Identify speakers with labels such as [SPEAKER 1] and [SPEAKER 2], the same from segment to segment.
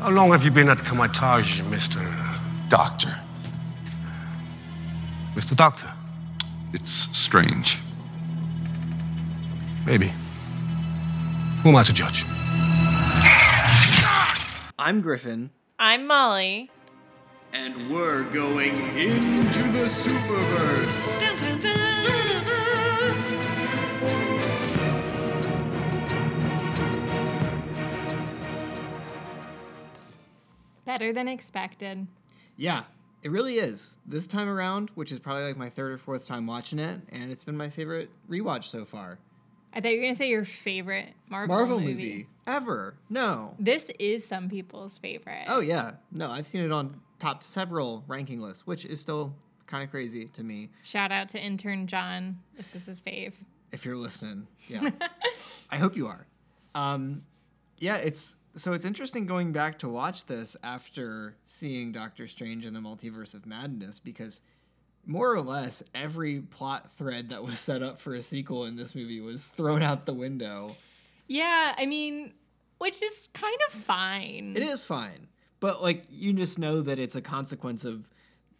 [SPEAKER 1] How long have you been at Kamar-Taj, Mr.
[SPEAKER 2] Doctor.
[SPEAKER 1] Mr. Doctor?
[SPEAKER 2] It's strange.
[SPEAKER 1] Maybe. Who am I to judge?
[SPEAKER 3] I'm Griffin,
[SPEAKER 4] I'm Molly.
[SPEAKER 3] and we're going into the Superverse.
[SPEAKER 4] Better than expected.
[SPEAKER 3] Yeah, it really is. This time around, which is probably like my third or fourth time watching it, and it's been my favorite rewatch so far.
[SPEAKER 4] I thought you were gonna say your favorite Marvel,
[SPEAKER 3] Marvel
[SPEAKER 4] movie.
[SPEAKER 3] movie ever? No.
[SPEAKER 4] This is some people's favorite.
[SPEAKER 3] Oh yeah, no, I've seen it on top several ranking lists, which is still kind of crazy to me.
[SPEAKER 4] Shout out to intern John. This is his fave.
[SPEAKER 3] if you're listening. Yeah. I hope you are. Um, yeah, it's so it's interesting going back to watch this after seeing Doctor Strange and the Multiverse of Madness because more or less every plot thread that was set up for a sequel in this movie was thrown out the window.
[SPEAKER 4] Yeah, I mean, which is kind of fine.
[SPEAKER 3] It is fine, but like you just know that it's a consequence of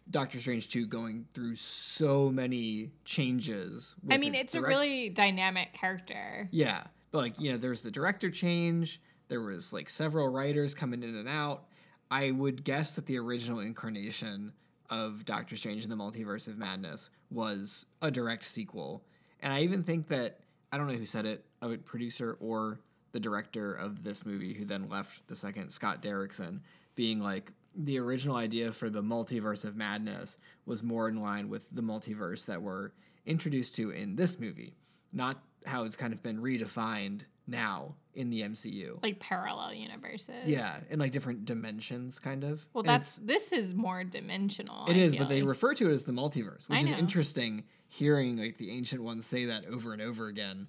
[SPEAKER 3] Doctor Strange 2 going through so many changes.
[SPEAKER 4] I mean, it's a really dynamic character.
[SPEAKER 3] Yeah, but like you know, there's the director change. There was like several writers coming in and out. I would guess that the original incarnation of Doctor Strange in the Multiverse of Madness was a direct sequel, and I even think that I don't know who said it, a producer or the director of this movie, who then left the second, Scott Derrickson, being like the original idea for the multiverse of madness was more in line with the multiverse that we're introduced to in this movie, not how it's kind of been redefined now in the MCU.
[SPEAKER 4] Like parallel universes.
[SPEAKER 3] Yeah, in like different dimensions, kind of.
[SPEAKER 4] Well,
[SPEAKER 3] And
[SPEAKER 4] that's this is more dimensional.
[SPEAKER 3] it
[SPEAKER 4] I
[SPEAKER 3] is, but they refer to it as the multiverse, which is interesting. Hearing like the ancient ones say that over and over again,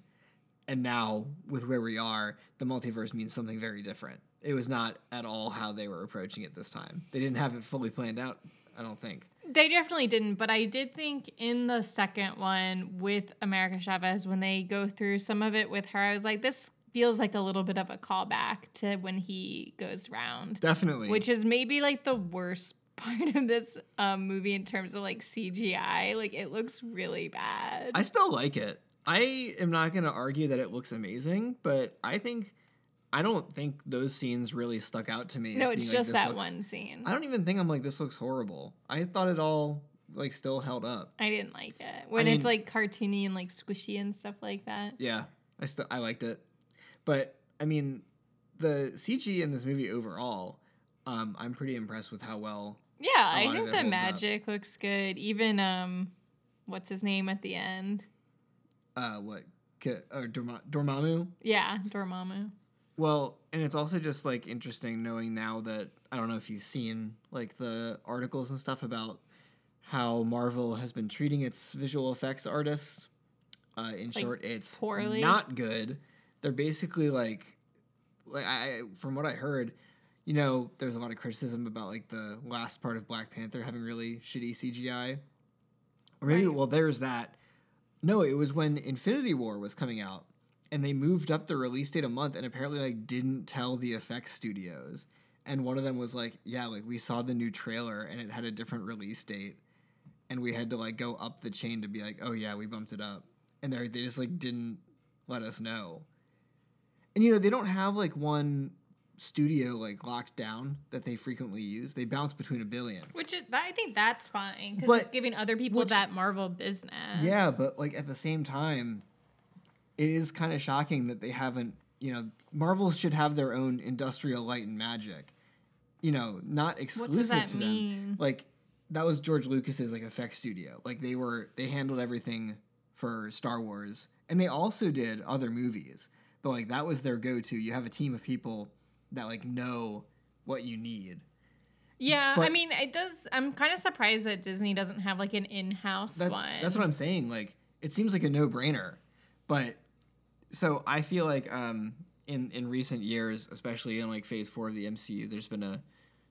[SPEAKER 3] and now with where we are, the multiverse means something very different. It was not at all how they were approaching it this time. They didn't have it fully planned out. I don't think.
[SPEAKER 4] They definitely didn't, but I did think in the second one with America Chavez, when they go through some of it with her, I was like, this feels like a little bit of a callback to when he goes round,
[SPEAKER 3] Definitely.
[SPEAKER 4] which is maybe like the worst part of this um, movie in terms of like CGI. Like it looks really bad.
[SPEAKER 3] I still like it. I am not going to argue that it looks amazing, but I think I don't think those scenes really stuck out to me.
[SPEAKER 4] no, it's
[SPEAKER 3] being like,
[SPEAKER 4] just
[SPEAKER 3] this
[SPEAKER 4] that
[SPEAKER 3] looks-
[SPEAKER 4] one scene.
[SPEAKER 3] I don't even think I'm like this looks horrible. I thought it all like still held up.
[SPEAKER 4] I didn't like it when
[SPEAKER 3] mean-
[SPEAKER 4] it's like cartoony and like squishy and stuff like that.
[SPEAKER 3] Yeah, I still I liked it, but I mean, the CG in this movie overall, um, I'm pretty impressed with how well.
[SPEAKER 4] Yeah, I think the
[SPEAKER 3] holds up.
[SPEAKER 4] magic looks good. Even um, what's his name at the end?
[SPEAKER 3] Uh, what K- uh, Dorma- Dormammu?
[SPEAKER 4] Yeah, Dormammu.
[SPEAKER 3] Well, and it's also just like interesting knowing now that I don't know if you've seen like the articles and stuff about how Marvel has been treating its visual effects artists. Uh, in
[SPEAKER 4] Like,
[SPEAKER 3] short, it's
[SPEAKER 4] poorly?
[SPEAKER 3] not good. They're basically like, like I from what I heard, you know, there's a lot of criticism about like the last part of Black Panther having really shitty CGI, or maybe
[SPEAKER 4] Right.
[SPEAKER 3] well, there's that. No, it was when Infinity War was coming out and they moved up the release date a month and apparently like didn't tell the effects studios. And one of them was like, yeah, like we saw the new trailer and it had a different release date and we had to like go up the chain to be like, "Oh yeah, we bumped it up." And they they just like didn't let us know. And you know, they don't have like one studio like locked down that they frequently use. They bounce between a billion.
[SPEAKER 4] Which is, I think that's fine because it's giving other people
[SPEAKER 3] which-
[SPEAKER 4] that Marvel business.
[SPEAKER 3] Yeah, but like at the same time, it is kind of shocking that they haven't. You know, Marvel should have their own industrial light and magic. You know, not exclusive
[SPEAKER 4] that
[SPEAKER 3] to
[SPEAKER 4] mean?
[SPEAKER 3] them. Like that was George Lucas's like effects studio. Like they were they handled everything for Star Wars, and they also did other movies. But like that was their go-to. You have a team of people that like know what you need.
[SPEAKER 4] yeah. I mean, it does. I'm kind of surprised that Disney doesn't have like an in-house
[SPEAKER 3] That's,
[SPEAKER 4] one.
[SPEAKER 3] that's what I'm saying. Like, it seems like a no-brainer, but so I feel like um, in in recent years, especially in like Phase Four of the MCU, there's been a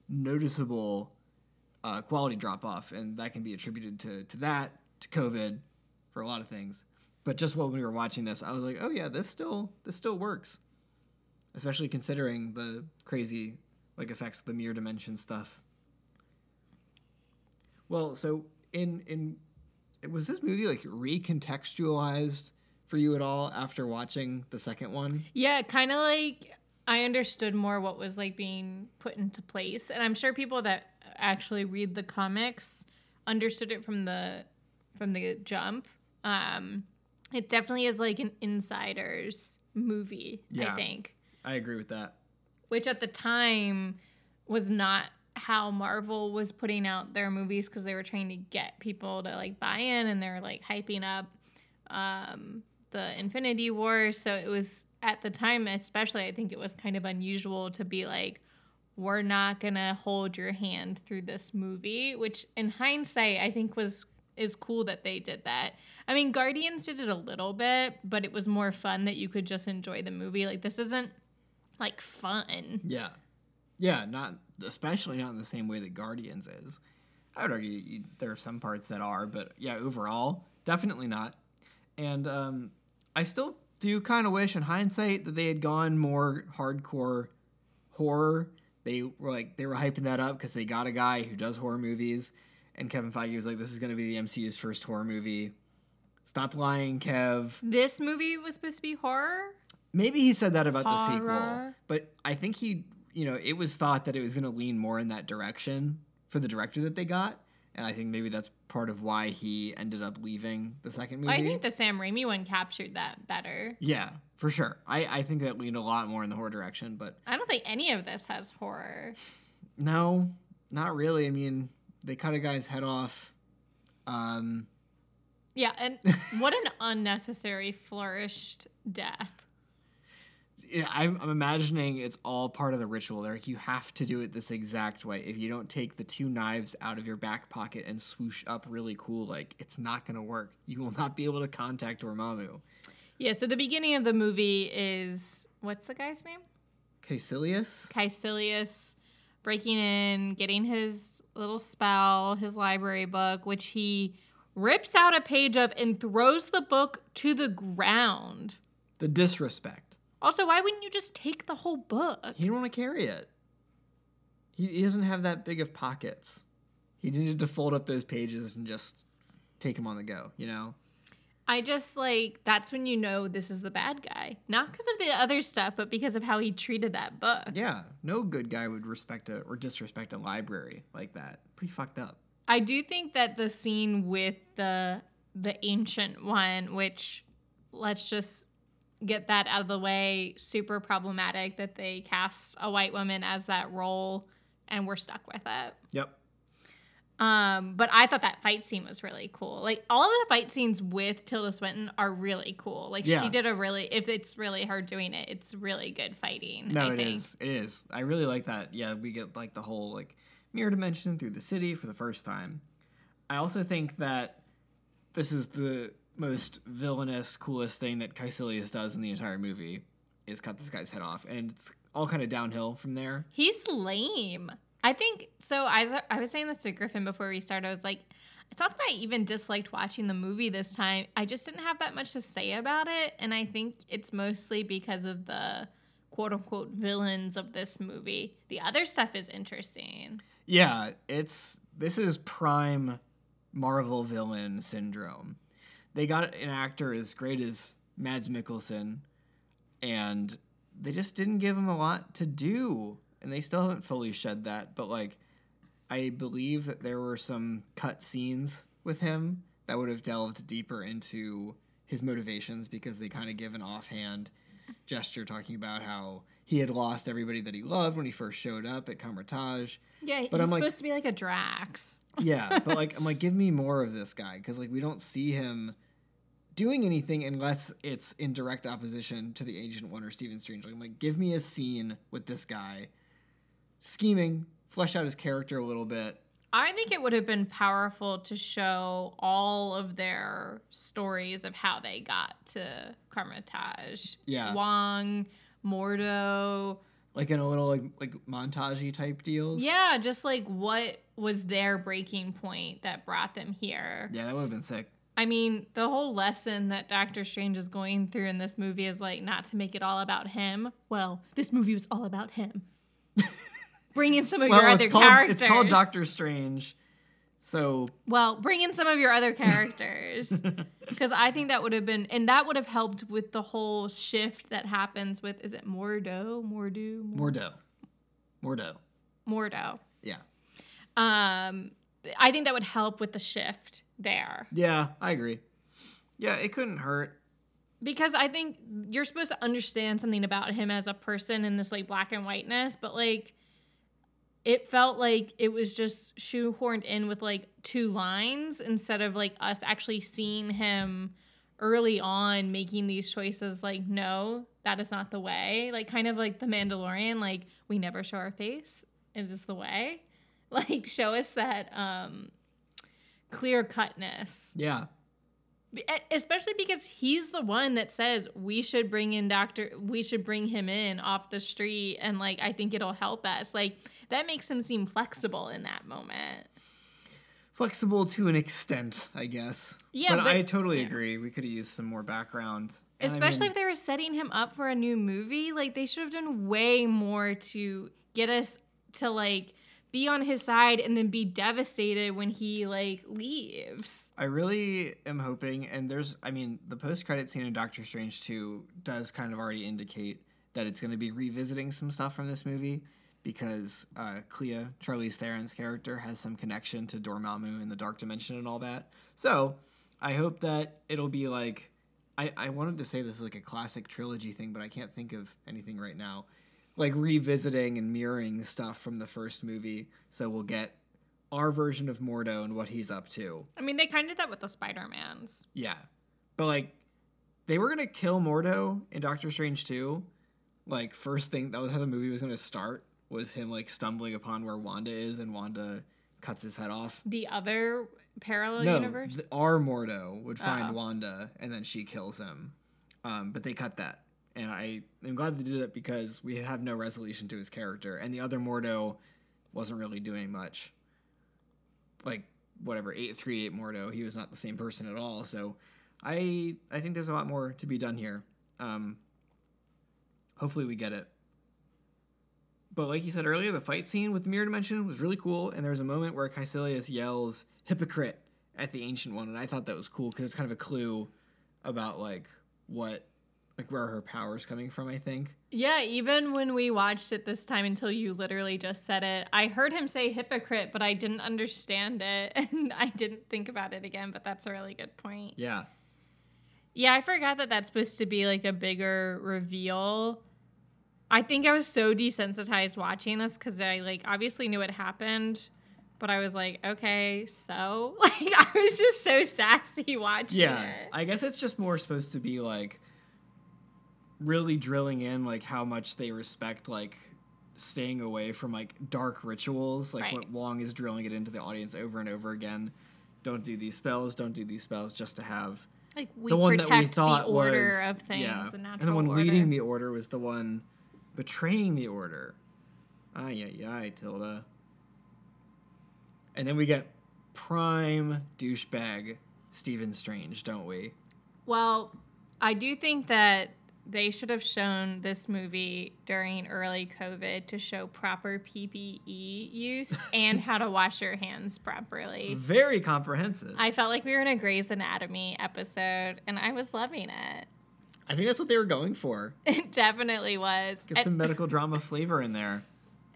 [SPEAKER 3] noticeable uh, quality drop off, and that can be attributed to to that, to COVID, for a lot of things. But just while we were watching this, I was like, oh yeah, this still this still works, especially considering the crazy like affects the mirror dimension stuff. Well, so in in was this movie like recontextualized for you at all after watching the second one?
[SPEAKER 4] Yeah, kind of like I understood more what was like being put into place, and I'm sure people that actually read the comics understood it from the from the jump. Um, it definitely is like an insider's movie.
[SPEAKER 3] Yeah.
[SPEAKER 4] I think,
[SPEAKER 3] I agree with that.
[SPEAKER 4] which at the time was not how Marvel was putting out their movies because they were trying to get people to like buy in, and they're like hyping up um, the Infinity War. So it was at the time, especially, I think it was kind of unusual to be like, we're not gonna hold your hand through this movie, which in hindsight, I think was is cool that they did that. I mean, Guardians did it a little bit, but it was more fun that you could just enjoy the movie. Like this isn't like fun.
[SPEAKER 3] Yeah, yeah, not especially not in the same way that Guardians is. I would argue there are some parts that are, but yeah, overall, definitely not. And um, I still do kind of wish, in hindsight, that they had gone more hardcore horror. They were like they were hyping that up because they got a guy who does horror movies, and Kevin Feige was like, "This is going to be the MCU's first horror movie." Stop lying, Kev.
[SPEAKER 4] This movie was supposed to be horror.
[SPEAKER 3] Maybe he said that about the sequel, but I think he, you know, it was thought that it was going to lean more in that direction for the director that they got, and I think maybe that's part of why he ended up leaving the second movie.
[SPEAKER 4] I think the Sam Raimi one captured that better.
[SPEAKER 3] yeah, for sure. I I think that leaned a lot more in the horror direction, but
[SPEAKER 4] I don't think any of this has horror.
[SPEAKER 3] no, not really. I mean, they cut a guy's head off. Um,
[SPEAKER 4] Yeah, and what an unnecessary flourished death.
[SPEAKER 3] Yeah, I'm, I'm imagining it's all part of the ritual. They're like, you have to do it this exact way. If you don't take the two knives out of your back pocket and swoosh up really cool, like it's not gonna work. You will not be able to contact Dormammu.
[SPEAKER 4] Yeah, so the beginning of the movie is what's the guy's name?
[SPEAKER 3] Caecilius?
[SPEAKER 4] Caecilius breaking in, getting his little spell, his library book, which he rips out a page of and throws the book to the ground.
[SPEAKER 3] The disrespect.
[SPEAKER 4] Also, why wouldn't you just take the whole book?
[SPEAKER 3] He didn't want to carry it. He, he doesn't have that big of pockets. He needed to fold up those pages and just take them on the go, you know?
[SPEAKER 4] I just like that's when you know this is the bad guy. Not because of the other stuff, but because of how he treated that book.
[SPEAKER 3] Yeah, no good guy would respect a or disrespect a library like that. Pretty fucked up.
[SPEAKER 4] I do think that the scene with the the ancient one, which let's just get that out of the way, super problematic that they cast a white woman as that role and we're stuck with it.
[SPEAKER 3] Yep.
[SPEAKER 4] Um, but I thought that fight scene was really cool. Like all of the fight scenes with Tilda Swinton are really cool. Like
[SPEAKER 3] Yeah.
[SPEAKER 4] she did a really if it's really her doing it, it's really good fighting.
[SPEAKER 3] No,
[SPEAKER 4] I
[SPEAKER 3] it
[SPEAKER 4] think.
[SPEAKER 3] is. It is. I really like that. Yeah, we get like the whole like mirror dimension through the city for the first time. I also think that this is the most villainous, coolest thing that Caecilius does in the entire movie is cut this guy's head off, and it's all kind of downhill from there.
[SPEAKER 4] He's lame. I think so. I was, I was saying this to Griffin before we started. I was like, it's not that I even disliked watching the movie this time. I just didn't have that much to say about it. And I think it's mostly because of the quote unquote villains of this movie. The other stuff is interesting.
[SPEAKER 3] Yeah, it's this is prime Marvel villain syndrome. They got an actor as great as Mads Mikkelsen, and they just didn't give him a lot to do, and they still haven't fully shed that. But like, I believe that there were some cut scenes with him that would have delved deeper into his motivations because they kind of give an offhand gesture talking about how he had lost everybody that he loved when he first showed up at Kamar-Taj.
[SPEAKER 4] Yeah,
[SPEAKER 3] But
[SPEAKER 4] he's
[SPEAKER 3] I'm like-
[SPEAKER 4] supposed to be like a Drax.
[SPEAKER 3] Yeah, but like I'm like, give me more of this guy because like we don't see him doing anything unless it's in direct opposition to the Ancient One or Stephen Strange. Like, I'm like, give me a scene with this guy scheming, flesh out his character a little bit.
[SPEAKER 4] I think it would have been powerful to show all of their stories of how they got to Kamar-Taj.
[SPEAKER 3] Yeah.
[SPEAKER 4] Wong, Mordo.
[SPEAKER 3] Like in a little like like montagey type deals.
[SPEAKER 4] Yeah, just like what was their breaking point that brought them here.
[SPEAKER 3] Yeah, that would have been sick.
[SPEAKER 4] I mean, the whole lesson that Doctor Strange is going through in this movie is like not to make it all about him. Well, this movie was all about him. bring in some of
[SPEAKER 3] well,
[SPEAKER 4] your other
[SPEAKER 3] called
[SPEAKER 4] characters.
[SPEAKER 3] it's called Doctor Strange. So
[SPEAKER 4] Well, bring in some of your other characters. Because I think that would have been, and that would have helped with the whole shift that happens with, is it Mordo? Mordo? Mor-
[SPEAKER 3] Mordo, Mordo,
[SPEAKER 4] Mordo.
[SPEAKER 3] yeah,
[SPEAKER 4] Um, I think that would help with the shift there.
[SPEAKER 3] yeah, I agree. Yeah, it couldn't hurt.
[SPEAKER 4] Because I think you're supposed to understand something about him as a person in this like black and whiteness, but like it felt like it was just shoehorned in with like two lines instead of like us actually seeing him early on making these choices like no that is not the way. Like kind of like the mandalorian like we never show our face. It is the way. Like show us that um clear cutness
[SPEAKER 3] Yeah,
[SPEAKER 4] especially because he's the one that says we should bring in doctor we should bring him in off the street and like i think it'll help us. Like that makes him seem flexible in that moment
[SPEAKER 3] flexible to an extent, I guess.
[SPEAKER 4] Yeah,
[SPEAKER 3] but,
[SPEAKER 4] but-
[SPEAKER 3] I totally
[SPEAKER 4] yeah.
[SPEAKER 3] agree. We could have used some more background, And I
[SPEAKER 4] especially
[SPEAKER 3] mean-
[SPEAKER 4] if they were setting him up for a new movie like they should have done way more to get us to like be on his side and then be devastated when he like leaves
[SPEAKER 3] I really am hoping, and there's, I mean, the post credit scene in Doctor Strange 2 does kind of already indicate that it's going to be revisiting some stuff from this movie because uh, Clea, Charlize Theron's character, has some connection to Dormammu in the Dark Dimension and all that. So I hope that it'll be like, I, I wanted to say this is like a classic trilogy thing, but I can't think of anything right now. Like revisiting and mirroring stuff from the first movie. So we'll get our version of Mordo and what he's up to.
[SPEAKER 4] i mean they kind of did that with the spider-mans
[SPEAKER 3] Yeah. But like they were gonna kill Mordo in Doctor Strange 2. Like first thing that was how the movie was gonna start was him like stumbling upon where Wanda is and Wanda cuts his head off.
[SPEAKER 4] the other parallel
[SPEAKER 3] no,
[SPEAKER 4] universe
[SPEAKER 3] th- our Mordo would find
[SPEAKER 4] Oh.
[SPEAKER 3] Wanda and then she kills him. Um, but they cut that. And I am glad they did it because we have no resolution to his character. And the other Mordo wasn't really doing much. Like whatever, eight three eight Mordo, he was not the same person at all. So I I think there's a lot more to be done here. Um, hopefully we get it. But like you said earlier, the fight scene with the mirror dimension was really cool, and there was a moment where Caecilius yells "hypocrite" at the ancient one, and I thought that was cool because it's kind of a clue about like what, like where her power's coming from. I think.
[SPEAKER 4] Yeah, even when we watched it this time until you literally just said it, I heard him say hypocrite, but I didn't understand it and I didn't think about it again, but that's a really good point.
[SPEAKER 3] Yeah,
[SPEAKER 4] Yeah, I forgot that that's supposed to be like a bigger reveal. I think I was so desensitized watching this cuz I like obviously knew it happened, but I was like, okay, so like I was just so sassy watching
[SPEAKER 3] yeah.
[SPEAKER 4] it.
[SPEAKER 3] I guess it's just more supposed to be like really drilling in like how much they respect like staying away from like dark rituals like
[SPEAKER 4] Right.
[SPEAKER 3] what wong is drilling it into the audience over and over again don't do these spells don't do these spells just to have
[SPEAKER 4] Like we
[SPEAKER 3] the one that
[SPEAKER 4] protect
[SPEAKER 3] we thought
[SPEAKER 4] the order
[SPEAKER 3] was
[SPEAKER 4] of things,
[SPEAKER 3] yeah.
[SPEAKER 4] the natural
[SPEAKER 3] and the one
[SPEAKER 4] order.
[SPEAKER 3] leading the order was the one betraying the order. Ay ay ay, Tilda. And then we get prime douchebag Stephen Strange, don't we?
[SPEAKER 4] Well, I do think that they should have shown this movie during early COVID to show proper PPE use and how to wash your hands properly.
[SPEAKER 3] Very comprehensive. I,
[SPEAKER 4] I felt like we were in a Grey's Anatomy episode and I was loving it.
[SPEAKER 3] Think that's what they were going for.
[SPEAKER 4] It definitely was.
[SPEAKER 3] Get some medical drama flavor in there.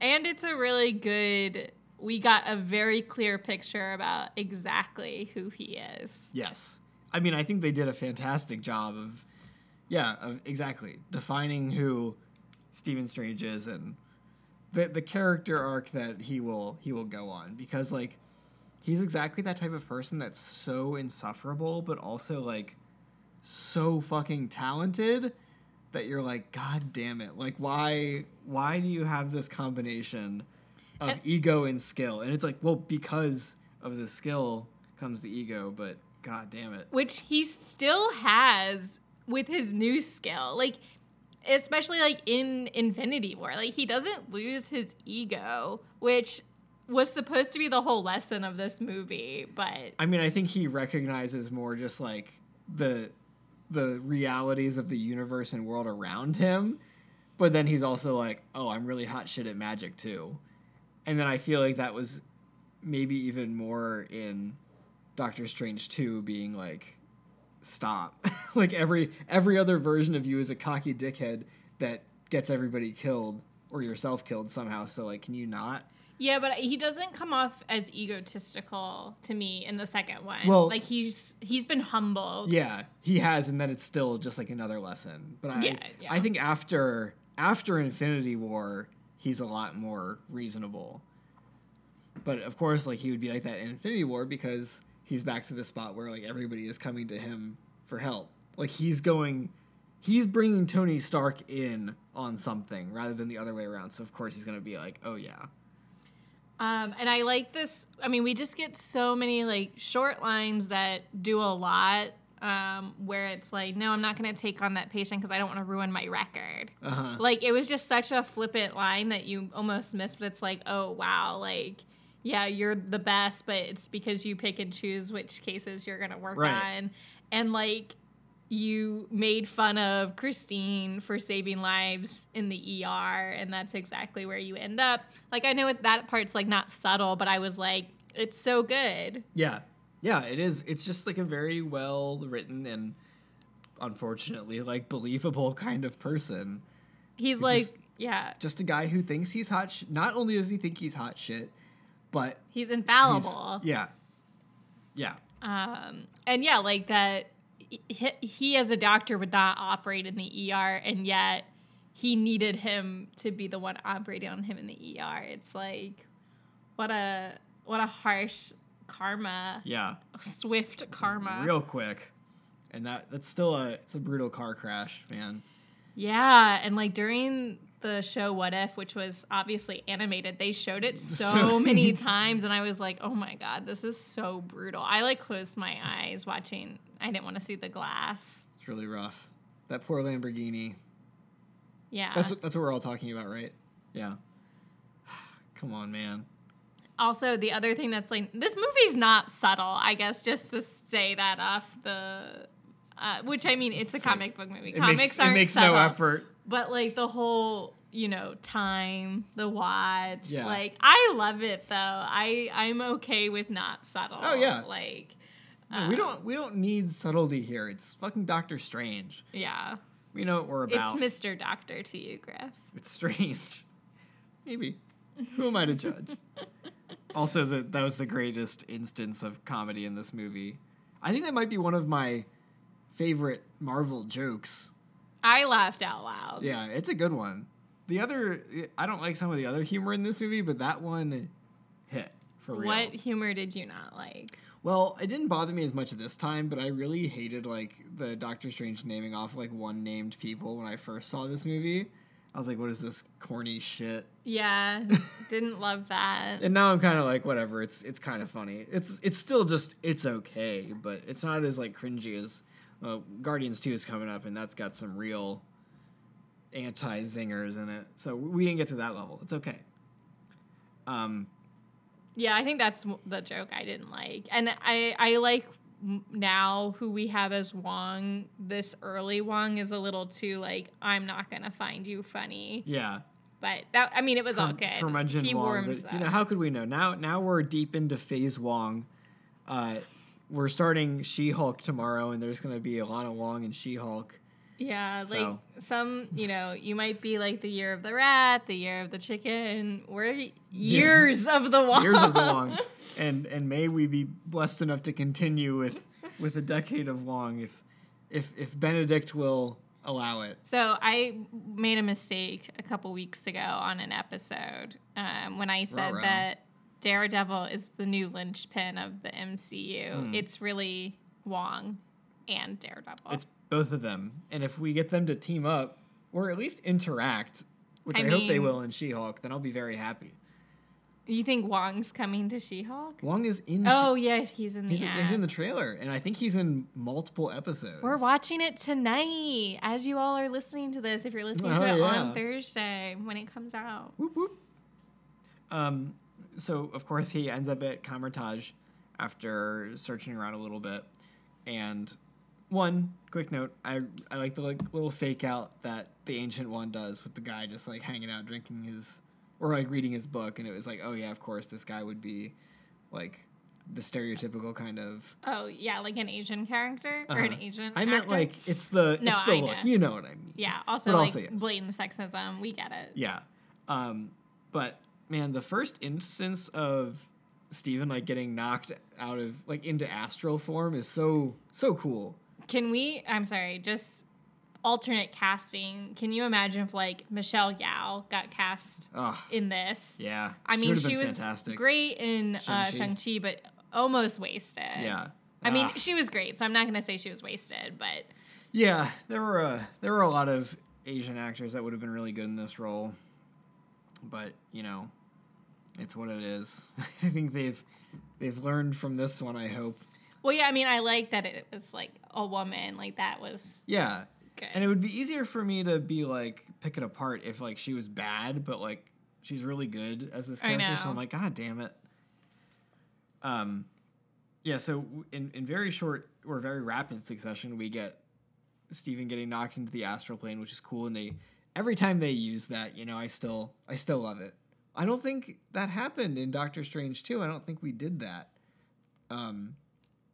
[SPEAKER 4] And it's a really good, we got a very clear picture about exactly who he is.
[SPEAKER 3] Yes. I mean, I think they did a fantastic job of, yeah, of exactly defining who Stephen Strange is and the the character arc that he will he will go on because like he's exactly that type of person that's so insufferable but also like so fucking talented that you're like god damn it like why why do you have this combination of
[SPEAKER 4] And-
[SPEAKER 3] ego and skill and it's like well because of the skill comes the ego but god damn it
[SPEAKER 4] which he still has with his new skill. Like, especially like in Infinity War, like he doesn't lose his ego, which was supposed to be the whole lesson of this movie. But
[SPEAKER 3] I mean, I think he recognizes more just like the the realities of the universe and world around him, but then he's also like, "Oh, I'm really hot shit at magic too." and then I feel like that was maybe even more in Doctor Strange 2 being like stop. like every every other version of you is a cocky dickhead that gets everybody killed or yourself killed somehow. So like can you not?
[SPEAKER 4] Yeah, but he doesn't come off as egotistical to me in the second one.
[SPEAKER 3] Well-
[SPEAKER 4] like he's he's been humbled.
[SPEAKER 3] Yeah, he has and then it's still just like another lesson. But I
[SPEAKER 4] Yeah, yeah.
[SPEAKER 3] I think after after Infinity War, he's a lot more reasonable. But of course, like he would be like that in Infinity War because he's back to the spot where like everybody is coming to him for help. Like he's going, he's bringing Tony Stark in on something rather than the other way around. So of course he's gonna be like, oh yeah,
[SPEAKER 4] Um, and I like this. I mean, we just get so many like short lines that do a lot. Um, where it's like, no, I'm not going to take on that patient because I don't want to ruin my record.
[SPEAKER 3] uh-huh.
[SPEAKER 4] Like it was just such a flippant line that you almost missed. But it's like, oh wow, like yeah, you're the best, but it's because you pick and choose which cases you're gonna work
[SPEAKER 3] Right.
[SPEAKER 4] on, and like you made fun of Christine for saving lives in the ER, and that's exactly where you end up. Like I know that part's like not subtle, but I was like, it's so good.
[SPEAKER 3] Yeah. Yeah, it is. It's just like a very well written and unfortunately like believable kind of person.
[SPEAKER 4] He's like,
[SPEAKER 3] just-
[SPEAKER 4] yeah,
[SPEAKER 3] Just a guy who thinks he's hot sh- not only does he think he's hot shit, but
[SPEAKER 4] he's
[SPEAKER 3] he's
[SPEAKER 4] infallible.
[SPEAKER 3] yeah. Yeah.
[SPEAKER 4] Um, and yeah, like that, he, he as a doctor would not operate in the ER, and yet he needed him to be the one operating on him in the ER. It's like, what a what a harsh karma,
[SPEAKER 3] Yeah.
[SPEAKER 4] swift karma.
[SPEAKER 3] Real quick. And that that's still a it's a brutal car crash, man.
[SPEAKER 4] Yeah, and like during the show What If, which was obviously animated, they showed it so
[SPEAKER 3] So-
[SPEAKER 4] many times, and I was like, oh my god, this is so brutal. I like closed my eyes watching. I didn't want to see the glass.
[SPEAKER 3] It's really rough. That poor Lamborghini.
[SPEAKER 4] Yeah.
[SPEAKER 3] That's what that's what we're all talking about, right? Yeah. Come on, man.
[SPEAKER 4] also the other thing that's like this movie's not subtle i guess just to say that off the uh, which i mean it's a comic book movie
[SPEAKER 3] It
[SPEAKER 4] comics
[SPEAKER 3] makes,
[SPEAKER 4] aren't
[SPEAKER 3] it makes
[SPEAKER 4] subtle,
[SPEAKER 3] no effort.
[SPEAKER 4] but like the whole you know time the watch
[SPEAKER 3] Yeah.
[SPEAKER 4] like i love it though i i'm okay with not subtle
[SPEAKER 3] Oh, yeah.
[SPEAKER 4] like
[SPEAKER 3] No, we oh. don't we don't need subtlety here. It's fucking Doctor Strange.
[SPEAKER 4] yeah
[SPEAKER 3] We know what we're about.
[SPEAKER 4] it's mr doctor to you griff
[SPEAKER 3] It's strange. Maybe. Who am I to judge? also, the, that was the greatest instance of comedy in this movie. I think that might be one of my favorite Marvel jokes.
[SPEAKER 4] i laughed out loud
[SPEAKER 3] Yeah, it's a good one. The other, I don't like some of the other humor in this movie, but that one hit for real.
[SPEAKER 4] what humor did you not like
[SPEAKER 3] Well, it didn't bother me as much this time, but I really hated like the Doctor Strange naming off like one named people when I first saw this movie. I was like, what is this corny shit?
[SPEAKER 4] yeah didn't love that
[SPEAKER 3] And now I'm kind of like, whatever. It's it's kind of funny. It's it's still just it's okay, but it's not as like cringy as uh, Guardians Two is coming up, and that's got some real anti zingers in it. So we didn't get to that level. It's okay. Um,
[SPEAKER 4] Yeah, I think that's the joke I didn't like, and I I like now who we have as Wong. This early Wong is a little too like I'm not gonna find you funny,
[SPEAKER 3] yeah.
[SPEAKER 4] but that I mean it was all
[SPEAKER 3] Cur-
[SPEAKER 4] good.
[SPEAKER 3] Curmudgeon
[SPEAKER 4] he
[SPEAKER 3] Wong,
[SPEAKER 4] warms
[SPEAKER 3] but, you know, how could we know? Now, now we're deep into Phase Wong. Uh, we're starting She-Hulk tomorrow, and there's going to be Alana Wong and She-Hulk.
[SPEAKER 4] Yeah, like
[SPEAKER 3] so-
[SPEAKER 4] some you know you might be like the year of the rat, the year of the chicken. We're years of the Wong.
[SPEAKER 3] Years of the Wong, and and may we be blessed enough to continue with with a decade of Wong, if if if Benedict will allow it.
[SPEAKER 4] So I made a mistake a couple weeks ago on an episode um, when I said
[SPEAKER 3] Ruh-roh.
[SPEAKER 4] that Daredevil is the new linchpin of the MCU.
[SPEAKER 3] Hmm.
[SPEAKER 4] It's really Wong and Daredevil.
[SPEAKER 3] It's both of them, and if we get them to team up or at least interact, which I,
[SPEAKER 4] I
[SPEAKER 3] hope they will in She-Hulk, then I'll be very happy.
[SPEAKER 4] you think Wong's coming to She-Hulk?
[SPEAKER 3] Wong is in.
[SPEAKER 4] Oh
[SPEAKER 3] She-
[SPEAKER 4] yes, he's in the
[SPEAKER 3] He's, he's in the trailer, and I think he's in multiple episodes.
[SPEAKER 4] We're watching it tonight as you all are listening to this. If you're listening to
[SPEAKER 3] Oh,
[SPEAKER 4] it
[SPEAKER 3] yeah.
[SPEAKER 4] on Thursday when it comes out.
[SPEAKER 3] Whoop, whoop. Um, so of course he ends up at Kamar-Taj after searching around a little bit, and one quick note: I I like the like little fake out that the ancient one does with the guy just like hanging out drinking his or like reading his book, and it was like, oh yeah, of course, this guy would be like the stereotypical kind of.
[SPEAKER 4] Oh yeah, like an Asian character or an
[SPEAKER 3] uh,
[SPEAKER 4] Asian.
[SPEAKER 3] I meant
[SPEAKER 4] actor?
[SPEAKER 3] like it's the
[SPEAKER 4] No,
[SPEAKER 3] it's the
[SPEAKER 4] I
[SPEAKER 3] look.
[SPEAKER 4] know.
[SPEAKER 3] You know what I mean?
[SPEAKER 4] Yeah. Also
[SPEAKER 3] But
[SPEAKER 4] like
[SPEAKER 3] also, yes.
[SPEAKER 4] blatant sexism. We get it.
[SPEAKER 3] Yeah. Um, but man, the first instance of Stephen like getting knocked out of like into astral form is so so cool.
[SPEAKER 4] Can we? I'm sorry. Just alternate casting. Can you imagine if like Michelle Yeoh got cast
[SPEAKER 3] Ugh.
[SPEAKER 4] in this?
[SPEAKER 3] Yeah.
[SPEAKER 4] I mean,
[SPEAKER 3] would've
[SPEAKER 4] she was
[SPEAKER 3] fantastic.
[SPEAKER 4] great in uh,
[SPEAKER 3] Shang-Chi.
[SPEAKER 4] Shang-Chi, but almost wasted.
[SPEAKER 3] Yeah.
[SPEAKER 4] I mean, she was great, so I'm not going to say she was wasted, but
[SPEAKER 3] Yeah, there were uh, there were a lot of Asian actors that would have been really good in this role, but you know, it's what it is. I think they've they've learned from this one. I hope.
[SPEAKER 4] Well, yeah, I mean, I like that it was like a woman, like that was
[SPEAKER 3] Yeah,
[SPEAKER 4] good.
[SPEAKER 3] and it would be easier for me to be like pick it apart if like she was bad, but like she's really good as this character. So. I'm like, God damn it. Um, yeah. So in in very short or very rapid succession, we get Stephen getting knocked into the astral plane, which is cool. And they every time they use that, you know, I still I still love it. I don't think that happened in Doctor Strange too. I don't think we did that. Um,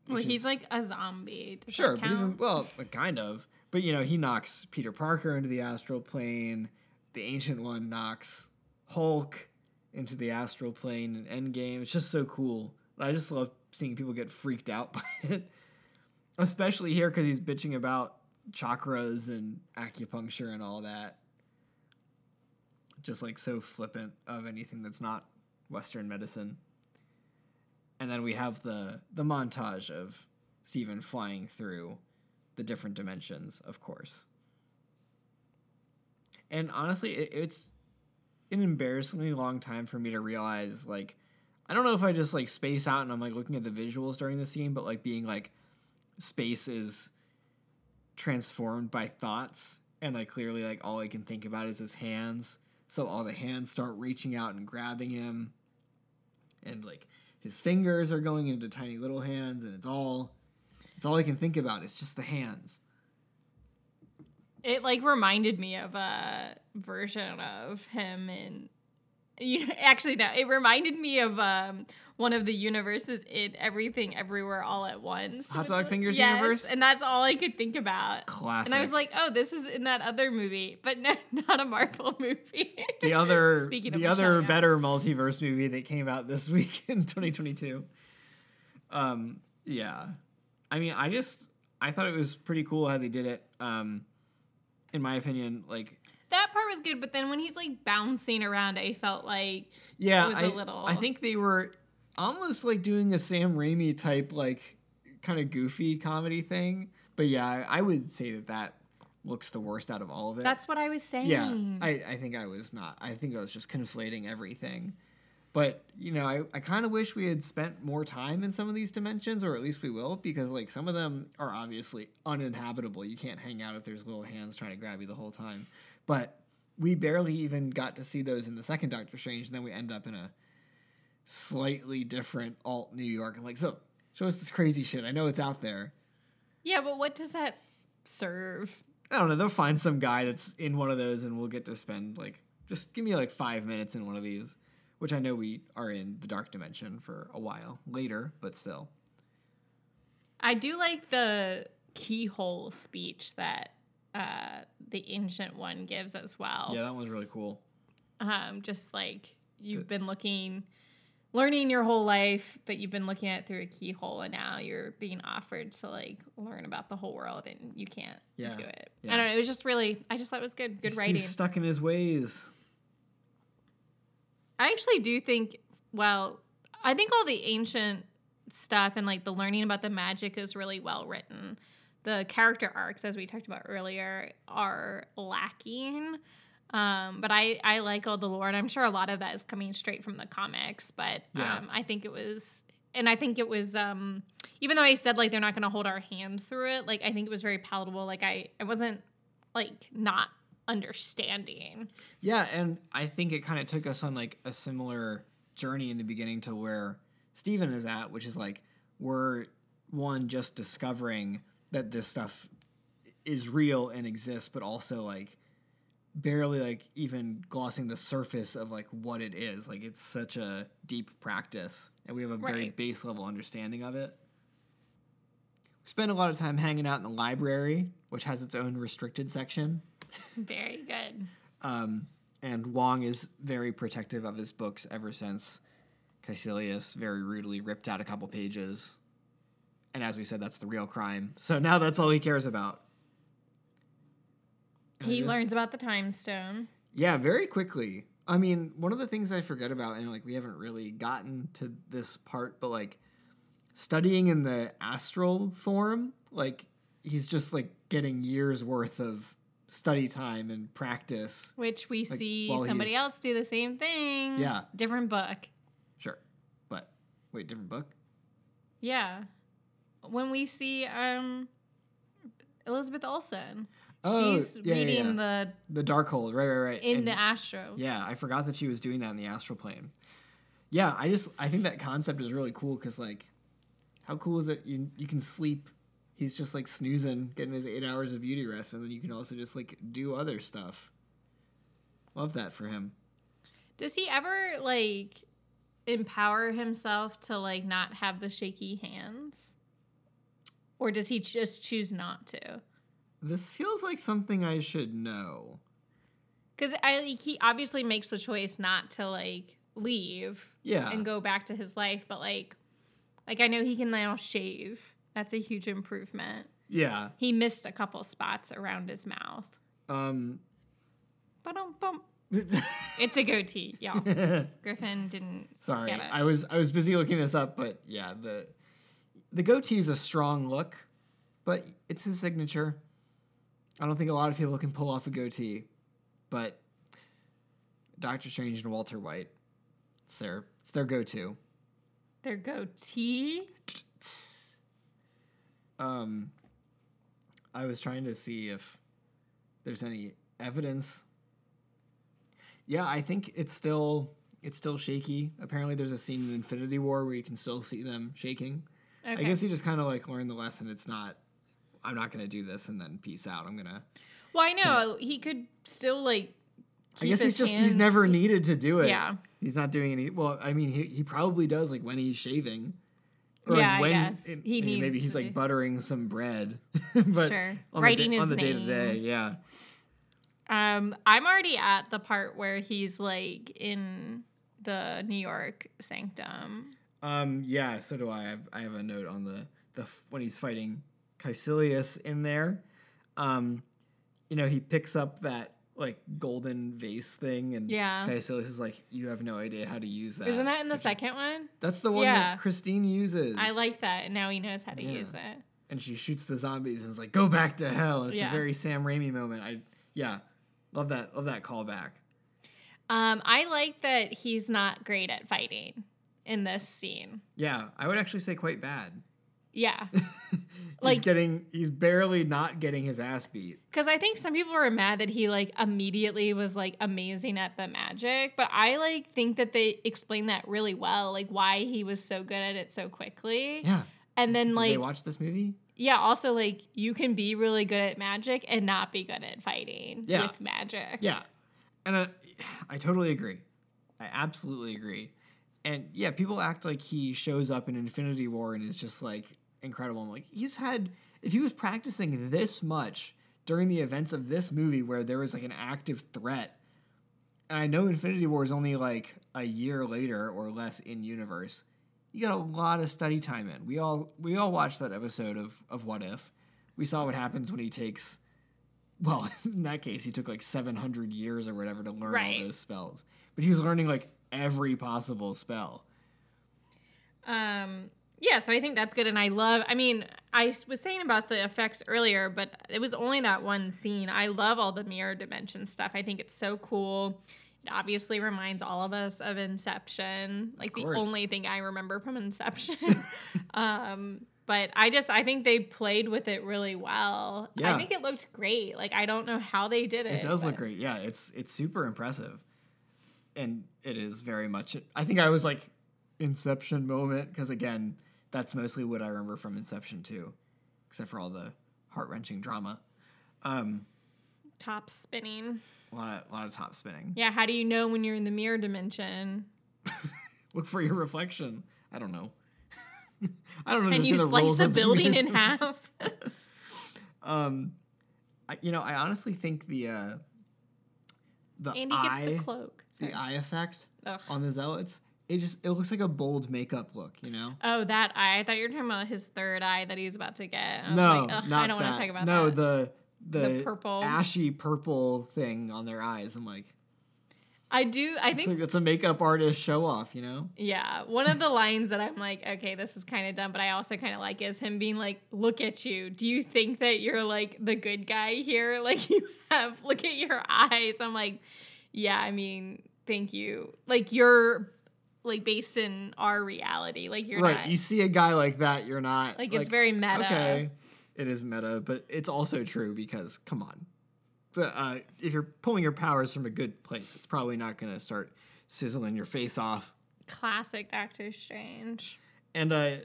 [SPEAKER 4] well, he's
[SPEAKER 3] is-
[SPEAKER 4] like a zombie. Does
[SPEAKER 3] Sure, but even well, kind of. But you know, he knocks Peter Parker into the astral plane. The ancient one knocks Hulk into the astral plane in Endgame. It's just so cool. I just love seeing people get freaked out by it, especially here because he's bitching about chakras and acupuncture and all that. Just like so flippant of anything that's not Western medicine. And then we have the the montage of Stephen flying through the different dimensions, of course. And honestly, it, it's an embarrassingly long time for me to realize like I don't know if I just like space out and I'm like looking at the visuals during the scene, but like being like space is transformed by thoughts and like clearly like all I can think about is his hands. So all the hands start reaching out and grabbing him and like his fingers are going into tiny little hands and it's all it's all I can think about. It's just the hands.
[SPEAKER 4] It like reminded me of a version of him in you know, actually no, it reminded me of um one of the universes in Everything Everywhere All at Once.
[SPEAKER 3] Hot Dog Fingers
[SPEAKER 4] yes,
[SPEAKER 3] universe?
[SPEAKER 4] And that's all I could think about.
[SPEAKER 3] Classic.
[SPEAKER 4] And I was like, oh, this is in that other movie, but no, not a Marvel movie.
[SPEAKER 3] the other
[SPEAKER 4] Speaking
[SPEAKER 3] the other better multiverse movie that came out this week in 2022. Um yeah. I mean, I just I thought it was pretty cool how they did it. Um in my opinion, like
[SPEAKER 4] that part was good, but then when he's like bouncing around, I felt like
[SPEAKER 3] yeah,
[SPEAKER 4] It was
[SPEAKER 3] I,
[SPEAKER 4] a little-
[SPEAKER 3] I think they were almost like doing a Sam Raimi type like kind of goofy comedy thing. But yeah, I, would say that that looks the worst out of all of it.
[SPEAKER 4] that's what I was saying.
[SPEAKER 3] Yeah, I, I think I was not. I think I was just conflating everything. But, you know, I, I kind of wish we had spent more time in some of these dimensions, or at least we will, because, like, some of them are obviously uninhabitable. You can't hang out if there's little hands trying to grab you the whole time. But we barely even got to see those in the second Doctor Strange, and then we end up in a slightly different alt New York. I'm like, so, show us this crazy shit. I know it's out there.
[SPEAKER 4] Yeah, but what does that serve?
[SPEAKER 3] I don't know. They'll find some guy that's in one of those, and we'll get to spend like just give me like five minutes in one of these, which I know we are in the dark dimension for a while later, but still.
[SPEAKER 4] I do like the keyhole speech that uh, the ancient one gives as well.
[SPEAKER 3] Yeah, that one's really cool.
[SPEAKER 4] Um, just like you've been looking, learning your whole life, but you've been looking at it through a keyhole, and now you're being offered to like learn about the whole world, and you can't
[SPEAKER 3] Yeah,
[SPEAKER 4] do it.
[SPEAKER 3] yeah.
[SPEAKER 4] I don't know. It was just really. I just thought it was good. Good
[SPEAKER 3] He's
[SPEAKER 4] writing.
[SPEAKER 3] stuck in his ways.
[SPEAKER 4] I actually do think, well, I think all the ancient stuff and like the learning about the magic is really well written. The character arcs, as we talked about earlier, are lacking. Um, but I, I like all the lore, and I'm sure a lot of that is coming straight from the comics. But
[SPEAKER 3] Yeah.
[SPEAKER 4] um, I think it was, and I think it was, um, even though I said like they're not going to hold our hand through it, like I think it was very palatable. Like I, I wasn't like not understanding.
[SPEAKER 3] Yeah, and I think it kind of took us on like a similar journey in the beginning to where Stephen is at, which is like we're one just discovering that this stuff is real and exists, but also like barely like even glossing the surface of like what it is. Like it's such a deep practice, and we have a very base level understanding of it. We spend a lot of time hanging out in the library, which has its own restricted section.
[SPEAKER 4] Very good.
[SPEAKER 3] Um, and Wong is very protective of his books ever since Caecilius very rudely ripped out a couple pages. And as we said, that's the real crime. So now that's all he cares about.
[SPEAKER 4] He learns about the time stone.
[SPEAKER 3] Yeah, very quickly. I mean, one of the things I forget about, and like we haven't really gotten to this part, but like studying in the astral form, like he's just like getting years worth of study time and practice.
[SPEAKER 4] Which we
[SPEAKER 3] Like,
[SPEAKER 4] see somebody else do the same thing.
[SPEAKER 3] Yeah.
[SPEAKER 4] Different book.
[SPEAKER 3] Sure. But wait, different book?
[SPEAKER 4] Yeah. When we see um Elizabeth Olsen.
[SPEAKER 3] Oh,
[SPEAKER 4] She's
[SPEAKER 3] yeah, yeah,
[SPEAKER 4] reading
[SPEAKER 3] The the Darkhold, right, right, right.
[SPEAKER 4] in
[SPEAKER 3] And-
[SPEAKER 4] the astro.
[SPEAKER 3] Yeah, I forgot that she was doing that in the astral plane. Yeah, I just I think that concept is really cool because like, how cool is it? You you can sleep. He's just like snoozing, getting his eight hours of beauty rest, and then you can also just like do other stuff. Love that for him.
[SPEAKER 4] Does he ever like empower himself to like not have the shaky hands? Or does he just choose not to?
[SPEAKER 3] This feels like something I should know.
[SPEAKER 4] Because I like, he obviously makes the choice not to like leave
[SPEAKER 3] Yeah.
[SPEAKER 4] and go back to his life, but like, like I know he can now shave. That's a huge improvement.
[SPEAKER 3] Yeah.
[SPEAKER 4] He missed a couple spots around his mouth.
[SPEAKER 3] Um.
[SPEAKER 4] Ba-dum-bum. It's a goatee, y'all. Griffin didn't.
[SPEAKER 3] Sorry,
[SPEAKER 4] get it.
[SPEAKER 3] I was I was busy looking this up, but yeah, the the goatee is a strong look, but it's his signature. I don't think a lot of people can pull off a goatee, but Doctor Strange and Walter White, it's their it's their go-to.
[SPEAKER 4] Their goatee.
[SPEAKER 3] Um, I was trying to see if there's any evidence. Yeah, I think it's still it's still shaky. Apparently, there's a scene in Infinity War where you can still see them shaking.
[SPEAKER 4] Okay.
[SPEAKER 3] I guess he just kind of like learned the lesson. It's not. I'm not gonna do this and then peace out. I'm gonna.
[SPEAKER 4] well, I know he could still like.
[SPEAKER 3] I guess he's just he's never needed to do it.
[SPEAKER 4] Yeah.
[SPEAKER 3] He's not doing any. Well, I mean, he, he probably does like when he's shaving. Or
[SPEAKER 4] Yeah, I guess.
[SPEAKER 3] it-
[SPEAKER 4] He
[SPEAKER 3] I mean, maybe he's like buttering some bread, but
[SPEAKER 4] Sure.
[SPEAKER 3] on
[SPEAKER 4] Writing
[SPEAKER 3] the, da- on
[SPEAKER 4] his
[SPEAKER 3] the day to day,
[SPEAKER 4] name.
[SPEAKER 3] yeah.
[SPEAKER 4] Um, I'm already at the part where he's like in the New York sanctum.
[SPEAKER 3] Um, yeah, so do I. I have, I have a note on the the when he's fighting Caecilius in there. Um, you know, he picks up that like golden vase thing, and
[SPEAKER 4] Yeah.
[SPEAKER 3] Caecilius is like, "You have no idea how to use that."
[SPEAKER 4] Isn't that in the
[SPEAKER 3] Which is-
[SPEAKER 4] second one?
[SPEAKER 3] That's the one
[SPEAKER 4] Yeah.
[SPEAKER 3] that Christine uses.
[SPEAKER 4] I like that. And now he knows how to
[SPEAKER 3] Yeah.
[SPEAKER 4] use it.
[SPEAKER 3] and she shoots the zombies and is like, "Go back to hell." And it's
[SPEAKER 4] Yeah.
[SPEAKER 3] a very Sam Raimi moment. I yeah, love that. Love that callback.
[SPEAKER 4] Um, I like that he's not great at fighting in this scene.
[SPEAKER 3] Yeah, I would actually say quite bad.
[SPEAKER 4] Yeah.
[SPEAKER 3] he's
[SPEAKER 4] Like-
[SPEAKER 3] getting, he's barely not getting his ass beat.
[SPEAKER 4] Because I think some people were mad that he like immediately was like amazing at the magic, but I like think that they explained that really well, like why he was so good at it so quickly.
[SPEAKER 3] Yeah.
[SPEAKER 4] And then
[SPEAKER 3] Did
[SPEAKER 4] like
[SPEAKER 3] they watch this movie?
[SPEAKER 4] yeah, also like you can be really good at magic and not be good at fighting
[SPEAKER 3] Yeah.
[SPEAKER 4] with magic.
[SPEAKER 3] Yeah, and I, I totally agree. I absolutely agree. And yeah, people act like he shows up in Infinity War and is just like incredible. I'm like, he's had if he was practicing this much during the events of this movie where there was like an active threat. And I know Infinity War is only like a year later or less in universe. You got a lot of study time in. We all we all watched that episode of of What If. We saw what happens when he takes well, in that case, he took like 700 years or whatever to learn
[SPEAKER 4] Right.
[SPEAKER 3] all those spells. But he was learning like every possible spell.
[SPEAKER 4] Um, yeah, so I think that's good. And I love, I mean, I was saying about the effects earlier, but it was only that one scene. I love all the mirror dimension stuff. I think it's so cool. It obviously reminds all of us of Inception, like the only thing I remember from Inception. um, but I just, I think they played with it really well.
[SPEAKER 3] Yeah.
[SPEAKER 4] I think it looked great. Like, I don't know how they did it.
[SPEAKER 3] It does look great. Yeah, it's it's super impressive. And it is very much I think I was like Inception moment because again, that's mostly what I remember from Inception too, except for all the heart-wrenching drama. Um
[SPEAKER 4] Top spinning.
[SPEAKER 3] A lot of, a lot of top spinning.
[SPEAKER 4] Yeah, how do you know when you're in the mirror dimension?
[SPEAKER 3] Look for your reflection. I don't know. I don't know.
[SPEAKER 4] Can you slice a building in half?
[SPEAKER 3] Um, I, you know, I honestly think the uh, the
[SPEAKER 4] Andy gets
[SPEAKER 3] eye,
[SPEAKER 4] the cloak. Sorry.
[SPEAKER 3] the eye effect
[SPEAKER 4] Ugh.
[SPEAKER 3] on the zealots. It just it looks like a bold makeup look. You know.
[SPEAKER 4] Oh, that eye. I thought you were talking about his third eye that he's about to get. I
[SPEAKER 3] no,
[SPEAKER 4] like,
[SPEAKER 3] not
[SPEAKER 4] I don't want to talk about
[SPEAKER 3] no,
[SPEAKER 4] that.
[SPEAKER 3] the the,
[SPEAKER 4] The purple.
[SPEAKER 3] ashy purple thing on their eyes. I'm like,
[SPEAKER 4] I do. I
[SPEAKER 3] it's
[SPEAKER 4] think
[SPEAKER 3] like it's a makeup artist show off. You know.
[SPEAKER 4] Yeah, one of the lines that I'm like, okay, this is kind of dumb, but I also kind of like is him being like, "Look at you. Do you think that you're like the good guy here? Like you have look at your eyes." I'm like, "Yeah, I mean, thank you. Like you're like based in our reality. Like you're
[SPEAKER 3] right.
[SPEAKER 4] not
[SPEAKER 3] You see a guy like that, you're not
[SPEAKER 4] like it's very meta."
[SPEAKER 3] Okay, it is meta, but it's also true because come on, but uh, if you're pulling your powers from a good place, it's probably not going to start sizzling your face off.
[SPEAKER 4] Classic Doctor Strange.
[SPEAKER 3] And uh,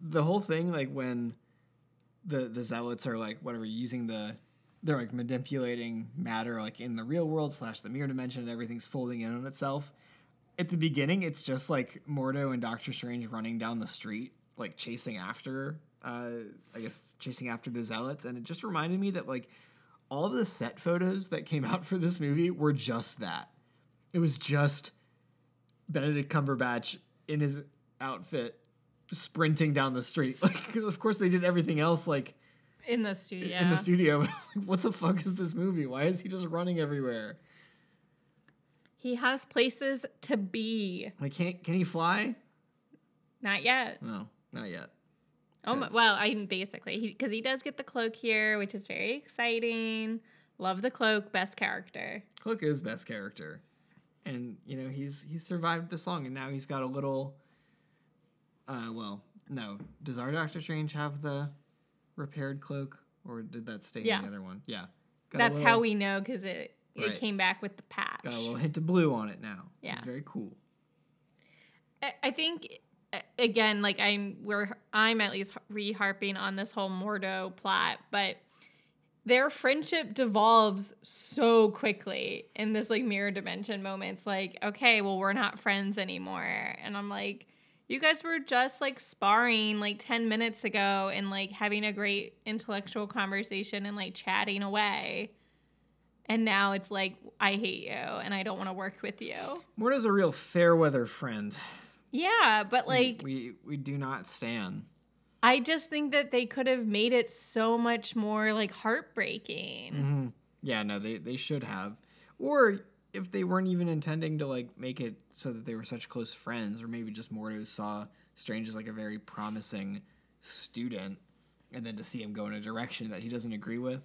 [SPEAKER 3] the whole thing, like when the the zealots are like whatever using the they're like manipulating matter like in the real world slash the mirror dimension and everything's folding in on itself. At the beginning, it's just like Mordo and Doctor Strange running down the street, like chasing after, uh, I guess chasing after the zealots, and it just reminded me that like all the set photos that came out for this movie were just that. It was just Benedict Cumberbatch in his outfit sprinting down the street. Like, 'cause of course they did everything else like
[SPEAKER 4] In the studio.
[SPEAKER 3] in the studio. But I'm like, what the fuck is this movie? Why is he just running everywhere?
[SPEAKER 4] He has places to be.
[SPEAKER 3] Like, can can he fly?
[SPEAKER 4] Not yet.
[SPEAKER 3] No, not yet.
[SPEAKER 4] Oh my, well, I mean, basically, because he, does get the cloak here, which is very exciting. Love the cloak, best character.
[SPEAKER 3] Cloak is best character, and you know he's he's survived this long, and now he's got a little. Uh, well, no. Does our Doctor Strange have the repaired cloak, or did that stay
[SPEAKER 4] Yeah.
[SPEAKER 3] in the other one? Yeah. Got
[SPEAKER 4] That's
[SPEAKER 3] little-
[SPEAKER 4] how we know because it it
[SPEAKER 3] Right.
[SPEAKER 4] came back with the patch.
[SPEAKER 3] got a little hint of blue on it now.
[SPEAKER 4] Yeah.
[SPEAKER 3] it's very cool.
[SPEAKER 4] I- I think again, like I'm we're I'm at least re harping on this whole Mordo plot, but their friendship devolves so quickly in this like mirror dimension moments. Like, okay, well, we're not friends anymore, and I'm like. You guys were just like sparring like 10 minutes ago and like having a great intellectual conversation and like chatting away. And now it's like, I hate you and I don't want to work with you.
[SPEAKER 3] Mordo's a real fair weather friend.
[SPEAKER 4] Yeah, but like,
[SPEAKER 3] we we do not stand.
[SPEAKER 4] I just think that they could have made it so much more like heartbreaking.
[SPEAKER 3] Mm-hmm. Yeah, no, they they should have, or if they weren't even intending to like make it so that they were such close friends, or maybe just Mordo saw Strange as like a very promising student, and then to see him go in a direction that he doesn't agree with.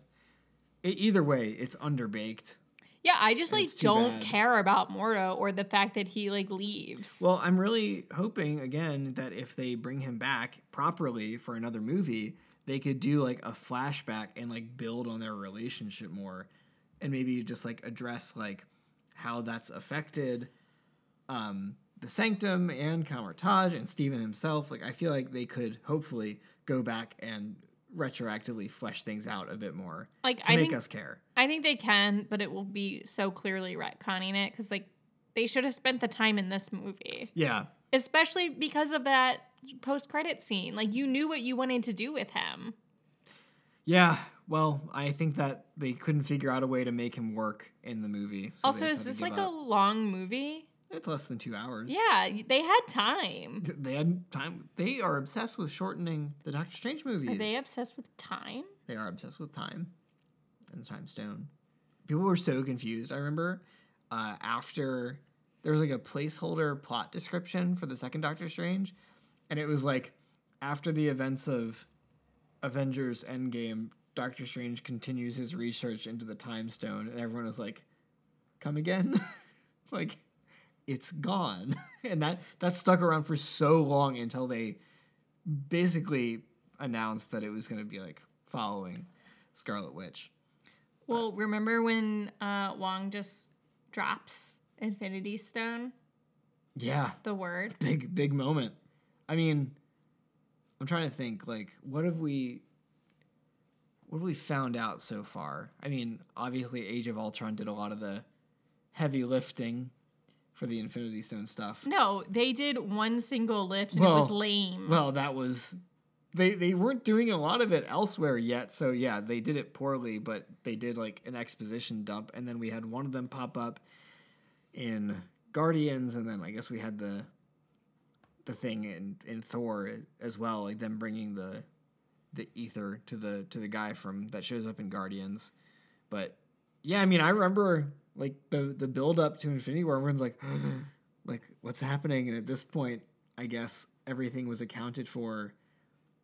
[SPEAKER 3] Either way, it's underbaked.
[SPEAKER 4] Yeah, I just like don't
[SPEAKER 3] bad.
[SPEAKER 4] care about Mordo or the fact that he like leaves.
[SPEAKER 3] Well, I'm really hoping again that if they bring him back properly for another movie, they could do like a flashback and like build on their relationship more and maybe just like address like how that's affected um the sanctum and Kamar-Taj and Stephen himself. Like I feel like they could hopefully go back and retroactively flesh things out a bit more
[SPEAKER 4] like
[SPEAKER 3] to
[SPEAKER 4] I
[SPEAKER 3] make
[SPEAKER 4] think
[SPEAKER 3] us care.
[SPEAKER 4] I think they can, but it will be so clearly retconning it because like they should have spent the time in this movie,
[SPEAKER 3] Yeah.
[SPEAKER 4] especially because of that post credit scene. Like you knew what you wanted to do with him.
[SPEAKER 3] Yeah, well, I think that they couldn't figure out a way to make him work in the movie. so
[SPEAKER 4] also, is this like a long movie?
[SPEAKER 3] It's less than two hours.
[SPEAKER 4] Yeah, they had time.
[SPEAKER 3] They had time. They are obsessed with shortening the Doctor Strange movies.
[SPEAKER 4] Are they obsessed with time?
[SPEAKER 3] They are obsessed with time and the time stone. People were so confused. I remember uh, after there was like a placeholder plot description for the second Doctor Strange, and it was like after the events of Avengers Endgame, Doctor Strange continues his research into the time stone, and everyone was like, "Come again?" like it's gone, and that that stuck around for so long until they basically announced that it was going to be like following Scarlet Witch.
[SPEAKER 4] Well, remember when uh, Wong just drops Infinity Stone,
[SPEAKER 3] Yeah,
[SPEAKER 4] the word?
[SPEAKER 3] big big moment. I mean, I'm trying to think like what have we what have we found out so far? I mean, obviously, Age of Ultron did a lot of the heavy lifting for the Infinity Stone stuff.
[SPEAKER 4] No, they did one single lift and it was lame.
[SPEAKER 3] Well, that was they they weren't doing a lot of it elsewhere yet. So yeah, they did it poorly, but they did like an exposition dump, and then we had one of them pop up in Guardians, and then I guess we had the the thing in in Thor as well, like them bringing the the ether to the to the guy from that shows up in Guardians. But yeah, I mean, I remember like the the build up to Infinity War. Everyone's like, like what's happening? And at this point, I guess everything was accounted for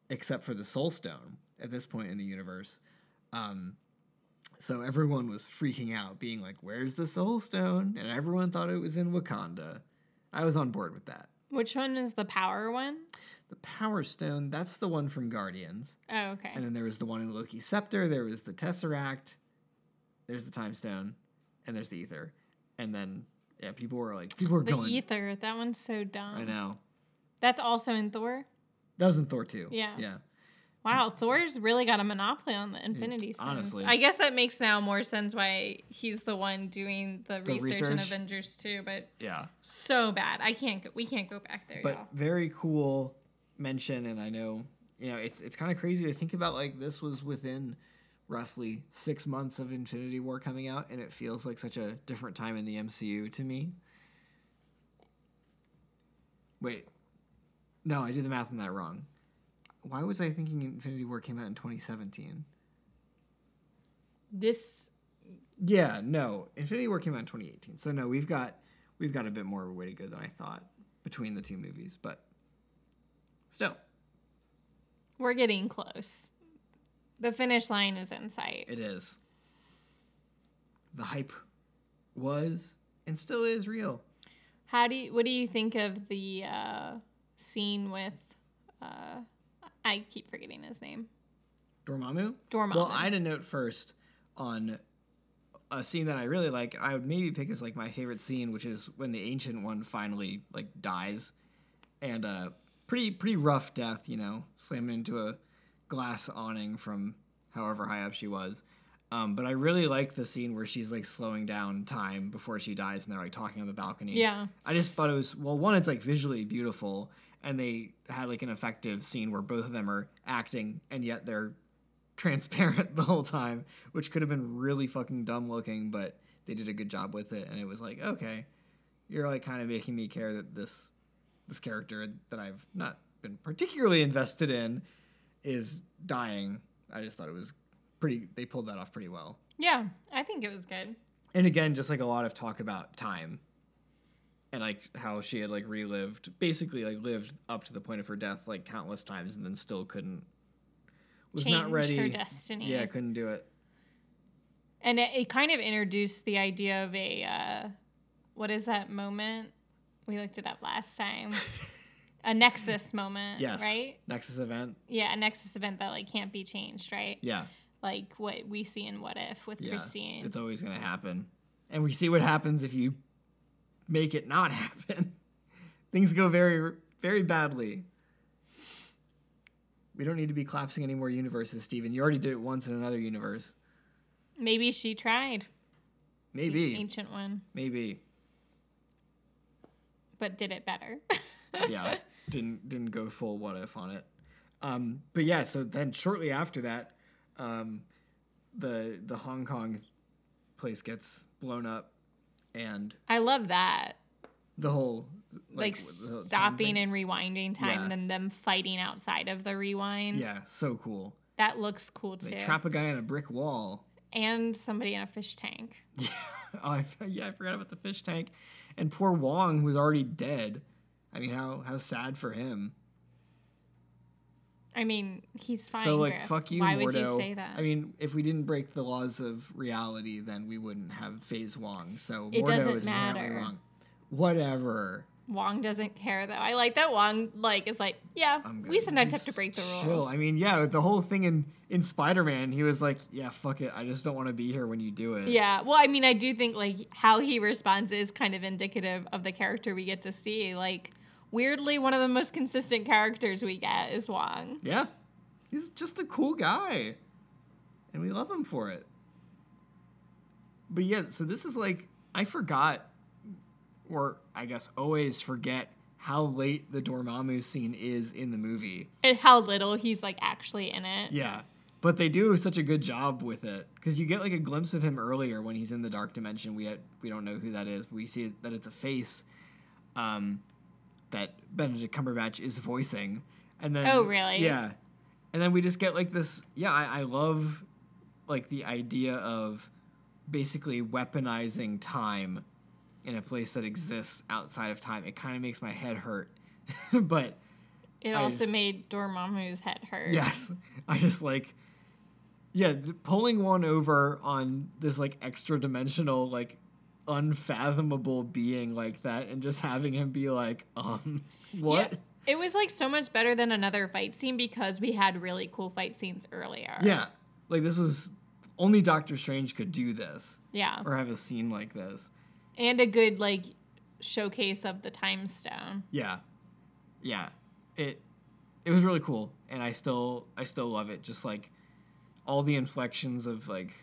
[SPEAKER 3] except for the Soul Stone at this point in the universe. Um, so everyone was freaking out, being like, "Where's the Soul Stone?" And everyone thought it was in Wakanda. I was on board with that.
[SPEAKER 4] Which one is the power one?
[SPEAKER 3] The Power Stone, that's the one from Guardians.
[SPEAKER 4] Oh, okay.
[SPEAKER 3] And then there was the one in Loki's Scepter. There was the Tesseract. There's the Time Stone, and there's the Ether. And then yeah, people were like, people were
[SPEAKER 4] the
[SPEAKER 3] going.
[SPEAKER 4] ether, that one's so dumb.
[SPEAKER 3] I know
[SPEAKER 4] That's also in Thor.
[SPEAKER 3] that was in Thor too.
[SPEAKER 4] Yeah.
[SPEAKER 3] yeah.
[SPEAKER 4] Wow, Thor's really got a monopoly on the Infinity Stones.
[SPEAKER 3] honestly.
[SPEAKER 4] I guess that makes now more sense why he's the one doing the,
[SPEAKER 3] The
[SPEAKER 4] research, in? Avengers too. but
[SPEAKER 3] Yeah.
[SPEAKER 4] so bad. I can't go we can't go back there,
[SPEAKER 3] But
[SPEAKER 4] y'all.
[SPEAKER 3] very cool mention, and I know you know it's it's kind of crazy to think about. Like this was within roughly six months of Infinity War coming out, and it feels like such a different time in the MCU to me. Wait, no, I did the math on that wrong. Why was I thinking Infinity War came out in 2017?
[SPEAKER 4] This
[SPEAKER 3] Yeah, no, Infinity War came out in 2018. So no, we've got we've got a bit more of a way to go than I thought between the two movies, but still,
[SPEAKER 4] we're getting close. The finish line is in sight.
[SPEAKER 3] it is. The hype was and still is real.
[SPEAKER 4] How do you, what do you think of the uh, scene with uh, I keep forgetting his name.
[SPEAKER 3] Dormammu?
[SPEAKER 4] Dormammu.
[SPEAKER 3] Well, I had a note first on a scene that I really like. I would maybe pick as like my favorite scene, which is when the ancient one finally like dies, and uh, pretty pretty rough death. You know, slamming into a glass awning from however high up she was. Um, but I really like the scene where she's like slowing down time before she dies, and they're like talking on the balcony.
[SPEAKER 4] Yeah.
[SPEAKER 3] I just thought it was well, one, it's like visually beautiful, and they had like an effective scene where both of them are acting, and yet they're transparent the whole time, which could have been really fucking dumb looking, but they did a good job with it, and it was like, okay, you're like kind of making me care that this this character that I've not been particularly invested in is dying. I just thought it was pretty. They pulled that off pretty well.
[SPEAKER 4] Yeah, I think it was good.
[SPEAKER 3] And again, just like a lot of talk about time and like how she had like relived, basically like lived up to the point of her death like countless times and then still couldn't, was not ready.
[SPEAKER 4] her destiny.
[SPEAKER 3] Yeah, couldn't do it.
[SPEAKER 4] And it, it kind of introduced the idea of a uh, what is that moment? We looked it up last time. a nexus moment,
[SPEAKER 3] Yes.
[SPEAKER 4] right?
[SPEAKER 3] Nexus event.
[SPEAKER 4] Yeah, a nexus event that like can't be changed, right?
[SPEAKER 3] Yeah.
[SPEAKER 4] Like what we see in What If with
[SPEAKER 3] Yeah.
[SPEAKER 4] Christine.
[SPEAKER 3] It's always going to happen. And we see what happens if you make it not happen. Things go very, very badly. We don't need to be collapsing any more universes, Stephen. You already did it once in another universe.
[SPEAKER 4] Maybe she tried the
[SPEAKER 3] Maybe.
[SPEAKER 4] ancient one,
[SPEAKER 3] Maybe.
[SPEAKER 4] but did it better.
[SPEAKER 3] yeah, didn't didn't go full what if on it. Um, but yeah, so then shortly after that, um, the the Hong Kong place gets blown up, and
[SPEAKER 4] I love that.
[SPEAKER 3] the whole
[SPEAKER 4] Like,
[SPEAKER 3] the whole
[SPEAKER 4] stopping and rewinding time,
[SPEAKER 3] Yeah.
[SPEAKER 4] and then them fighting outside of the rewind.
[SPEAKER 3] yeah, so cool.
[SPEAKER 4] That looks cool too.
[SPEAKER 3] They trap a guy in a brick wall.
[SPEAKER 4] and somebody in a fish tank.
[SPEAKER 3] Yeah, oh, I, yeah, I forgot about the fish tank, and poor Wong was already dead. I mean, how how sad for him.
[SPEAKER 4] I mean, he's fine.
[SPEAKER 3] so like,
[SPEAKER 4] Griff.
[SPEAKER 3] fuck you,
[SPEAKER 4] Why
[SPEAKER 3] Mordo.
[SPEAKER 4] would you say that?
[SPEAKER 3] I mean, if we didn't break the laws of reality, then we wouldn't have Phase Wong. So
[SPEAKER 4] It
[SPEAKER 3] Mordo
[SPEAKER 4] doesn't
[SPEAKER 3] is
[SPEAKER 4] matter.
[SPEAKER 3] wrong. Whatever.
[SPEAKER 4] Wong doesn't care though. I like that Wong like is like, yeah, we sometimes have to break the rules.
[SPEAKER 3] Chill. I mean, yeah, the whole thing in in Spider Man, he was like, yeah, fuck it, I just don't want to be here when you do it.
[SPEAKER 4] yeah. Well, I mean, I do think like how he responds is kind of indicative of the character we get to see. Like, weirdly, one of the most consistent characters we get is Wong.
[SPEAKER 3] Yeah. He's just a cool guy. and we love him for it. But yeah, so this is like I forgot, or I guess always forget how late the Dormammu scene is in the movie.
[SPEAKER 4] And how little he's like actually in it.
[SPEAKER 3] Yeah. But they do such a good job with it because you get like a glimpse of him earlier when he's in the dark dimension. We had, we don't know who that is. But we see that it's a face um, that Benedict Cumberbatch is voicing, and then
[SPEAKER 4] Oh, really?
[SPEAKER 3] Yeah, and then we just get like this. Yeah, I, I love like the idea of basically weaponizing time in a place that exists outside of time. It kind of makes my head hurt, but
[SPEAKER 4] It
[SPEAKER 3] I
[SPEAKER 4] also
[SPEAKER 3] just-
[SPEAKER 4] made Dormammu's head hurt.
[SPEAKER 3] Yes, I just like, yeah, pulling one over on this like extra dimensional, like unfathomable being like that, and just having him be like, um, what?
[SPEAKER 4] Yeah. It was like so much better than another fight scene because we had really cool fight scenes earlier.
[SPEAKER 3] Yeah, like this was only Doctor Strange could do this
[SPEAKER 4] Yeah.
[SPEAKER 3] or have a scene like this.
[SPEAKER 4] And a good like showcase of the time stone.
[SPEAKER 3] Yeah, yeah, it it was really cool, and I still I still love it. Just like all the inflections of like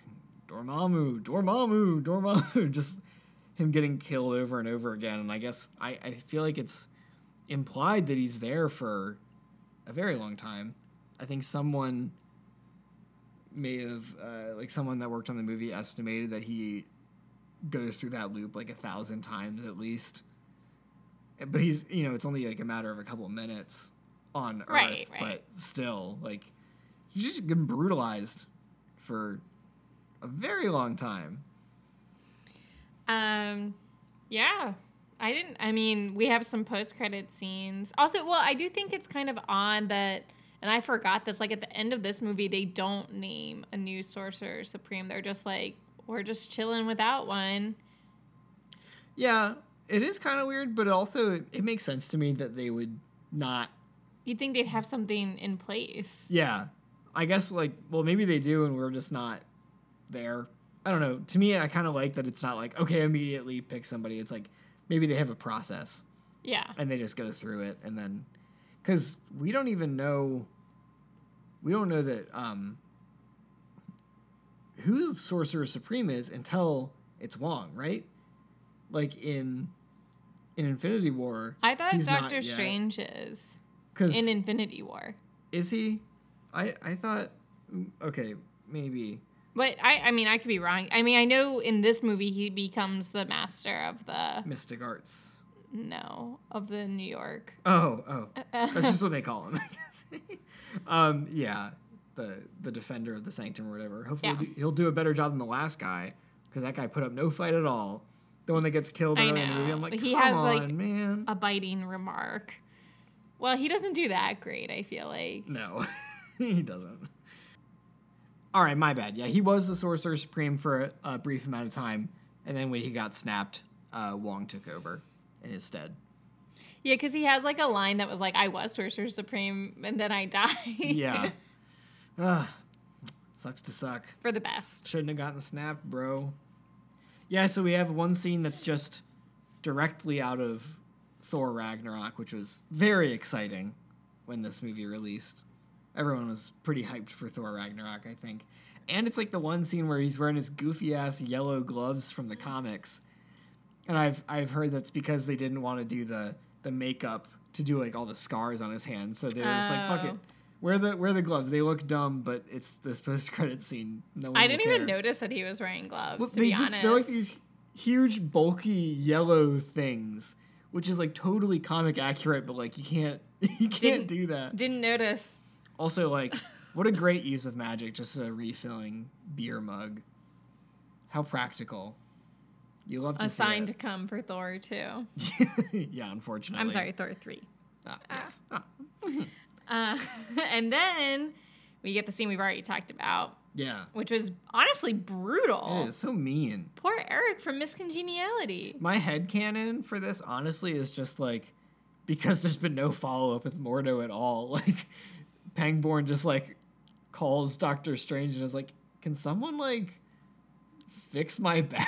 [SPEAKER 3] Dormammu, Dormammu, Dormammu, just him getting killed over and over again. And I guess I I feel like it's implied that he's there for a very long time. I think someone may have uh, like someone that worked on the movie estimated that he goes through that loop like a thousand times at least but he's you know it's only like a matter of a couple of minutes on earth
[SPEAKER 4] Right, right.
[SPEAKER 3] but still like he's just been brutalized for a very long time
[SPEAKER 4] Um, yeah. I didn't. I mean, we have some post credit scenes. Also, well, I do think it's kind of odd that, and I forgot this. Like at the end of this movie, they don't name a new Sorcerer Supreme. They're just like, we're just chilling without one.
[SPEAKER 3] yeah it is kind of weird but also it, it makes sense to me that they would not
[SPEAKER 4] You'd think they'd have something in place.
[SPEAKER 3] yeah i guess like well maybe they do and we're just not there i don't know to me i kind of like that it's not like okay immediately pick somebody it's like maybe they have a process
[SPEAKER 4] Yeah.
[SPEAKER 3] and they just go through it and then because we don't even know we don't know that um who sorcerer supreme is until it's wong right like in in infinity war
[SPEAKER 4] I thought Doctor. Strange is in Infinity War.
[SPEAKER 3] is he i i thought okay maybe
[SPEAKER 4] But I, I mean, I could be wrong. I mean, I know in this movie he becomes the master of the
[SPEAKER 3] mystic arts
[SPEAKER 4] no of the New York.
[SPEAKER 3] oh oh that's just what they call him i guess um yeah the the defender of the sanctum or whatever hopefully
[SPEAKER 4] Yeah.
[SPEAKER 3] he'll, do, he'll do a better job than the last guy because that guy put up no fight at all the one that gets killed early in the movie i'm like
[SPEAKER 4] He
[SPEAKER 3] come
[SPEAKER 4] has,
[SPEAKER 3] on
[SPEAKER 4] like,
[SPEAKER 3] man
[SPEAKER 4] A biting remark. Well, he doesn't do that great. I feel like.
[SPEAKER 3] no he doesn't all right my bad yeah he was the sorcerer supreme for a, a brief amount of time and then when he got snapped uh, wong took over in his stead
[SPEAKER 4] Yeah, because he has like a line that was like, "I was Sorcerer Supreme, and then I died."
[SPEAKER 3] yeah Ugh. sucks to suck
[SPEAKER 4] for the best.
[SPEAKER 3] Shouldn't have gotten snapped, bro. Yeah, so we have one scene that's just directly out of Thor Ragnarok, which was very exciting when this movie released. Everyone was pretty hyped for Thor Ragnarok, I think. And it's like the one scene where he's wearing his goofy ass yellow gloves from the comics. And I've I've heard that's because they didn't want to do the the makeup to do like all the scars on his hands. So they were just like, fuck it.
[SPEAKER 4] Oh.
[SPEAKER 3] Wear the wear the gloves. They look dumb, but it's this post credit scene. No one
[SPEAKER 4] I didn't even
[SPEAKER 3] care.
[SPEAKER 4] notice that he was wearing gloves.
[SPEAKER 3] Well,
[SPEAKER 4] to
[SPEAKER 3] they
[SPEAKER 4] be
[SPEAKER 3] just
[SPEAKER 4] honest,
[SPEAKER 3] they're like these huge bulky yellow things, which is like totally comic accurate, but like you can't you can't
[SPEAKER 4] Didn't-
[SPEAKER 3] do that.
[SPEAKER 4] didn't notice.
[SPEAKER 3] Also, like what a great use of magic, just a refilling beer mug. How practical. You love to
[SPEAKER 4] A sign to come for Thor too.
[SPEAKER 3] yeah, unfortunately.
[SPEAKER 4] I'm sorry, Thor three.
[SPEAKER 3] Ah, yes. Ah,
[SPEAKER 4] Uh, and then we get the scene we've already talked about,
[SPEAKER 3] yeah.
[SPEAKER 4] which was honestly brutal.
[SPEAKER 3] It is so mean.
[SPEAKER 4] Poor Eric from Miss Congeniality.
[SPEAKER 3] My head canon for this honestly is just like because there's been no follow up with Mordo at all. Like Pangborn just like calls Doctor Strange and is like, "Can someone like fix my back?"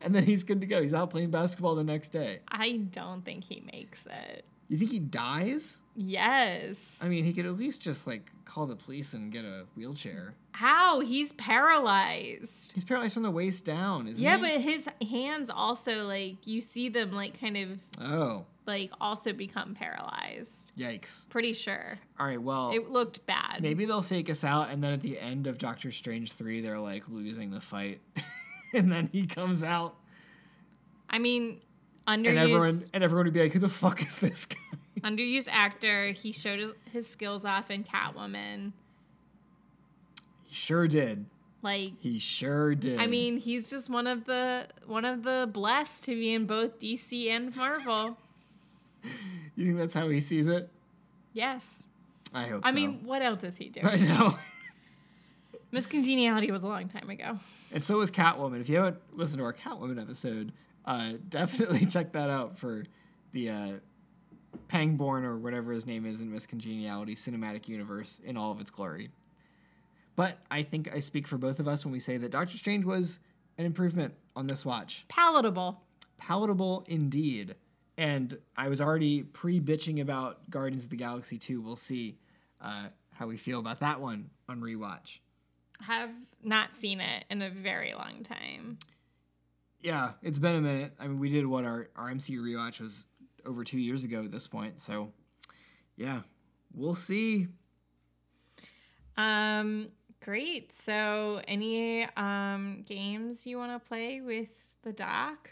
[SPEAKER 3] and then he's good to go. He's out playing basketball the next day.
[SPEAKER 4] I don't think he makes it.
[SPEAKER 3] You think he dies?
[SPEAKER 4] Yes.
[SPEAKER 3] I mean, he could at least just like call the police and get a wheelchair.
[SPEAKER 4] How? He's paralyzed.
[SPEAKER 3] He's paralyzed from the waist down, isn't
[SPEAKER 4] Yeah,
[SPEAKER 3] he?
[SPEAKER 4] but his hands also like you see them like kind of
[SPEAKER 3] Oh,
[SPEAKER 4] like also become paralyzed.
[SPEAKER 3] yikes.
[SPEAKER 4] Pretty sure.
[SPEAKER 3] All right, well,
[SPEAKER 4] It looked bad.
[SPEAKER 3] maybe they'll fake us out, and then at the end of Doctor Strange 3, they're like losing the fight. and then he comes out,
[SPEAKER 4] I mean,
[SPEAKER 3] and
[SPEAKER 4] underused
[SPEAKER 3] everyone, and everyone would be like, who the fuck is this guy?
[SPEAKER 4] Underused actor. He showed his, his skills off in Catwoman.
[SPEAKER 3] He sure did.
[SPEAKER 4] Like
[SPEAKER 3] He sure did.
[SPEAKER 4] I mean, he's just one of the one of the blessed to be in both DC and Marvel.
[SPEAKER 3] you think that's how he sees it?
[SPEAKER 4] yes.
[SPEAKER 3] I hope
[SPEAKER 4] I
[SPEAKER 3] so.
[SPEAKER 4] mean, what else is he doing?
[SPEAKER 3] I know.
[SPEAKER 4] Miss Congeniality was a long time ago.
[SPEAKER 3] And so was Catwoman. If you haven't listened to our Catwoman episode, uh, definitely check that out for the uh, Pangborn or whatever his name is in Miss Congeniality cinematic universe in all of its glory. But I think I speak for both of us when we say that Doctor Strange was an improvement on this watch.
[SPEAKER 4] Palatable.
[SPEAKER 3] Palatable indeed. And I was already pre bitching about Guardians of the Galaxy 2. We'll see uh, how we feel about that one on rewatch.
[SPEAKER 4] Have not seen it in a very long time.
[SPEAKER 3] Yeah, it's been a minute. I mean, we did what our, our MCU rewatch was over two years ago at this point. So, yeah, we'll see.
[SPEAKER 4] Um, great. So, any um games you want to play with the doc?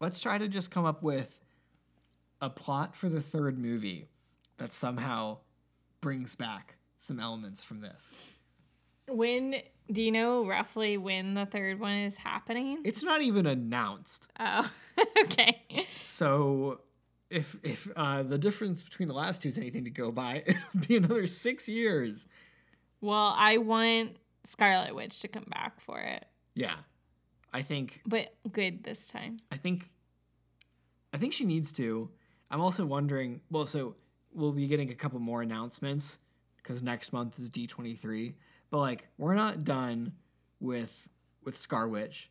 [SPEAKER 3] Let's try to just come up with a plot for the third movie that somehow brings back some elements from this.
[SPEAKER 4] When do you know roughly when the third one is happening?
[SPEAKER 3] It's not even announced.
[SPEAKER 4] Oh, okay.
[SPEAKER 3] So, if if uh, the difference between the last two is anything to go by, it'll be another six years.
[SPEAKER 4] Well, I want Scarlet Witch to come back for it,
[SPEAKER 3] Yeah, I think
[SPEAKER 4] but good this time.
[SPEAKER 3] I think I think she needs to. I'm also wondering. Well, so we'll be getting a couple more announcements because next month is D23. But like, we're not done with with Scar Witch,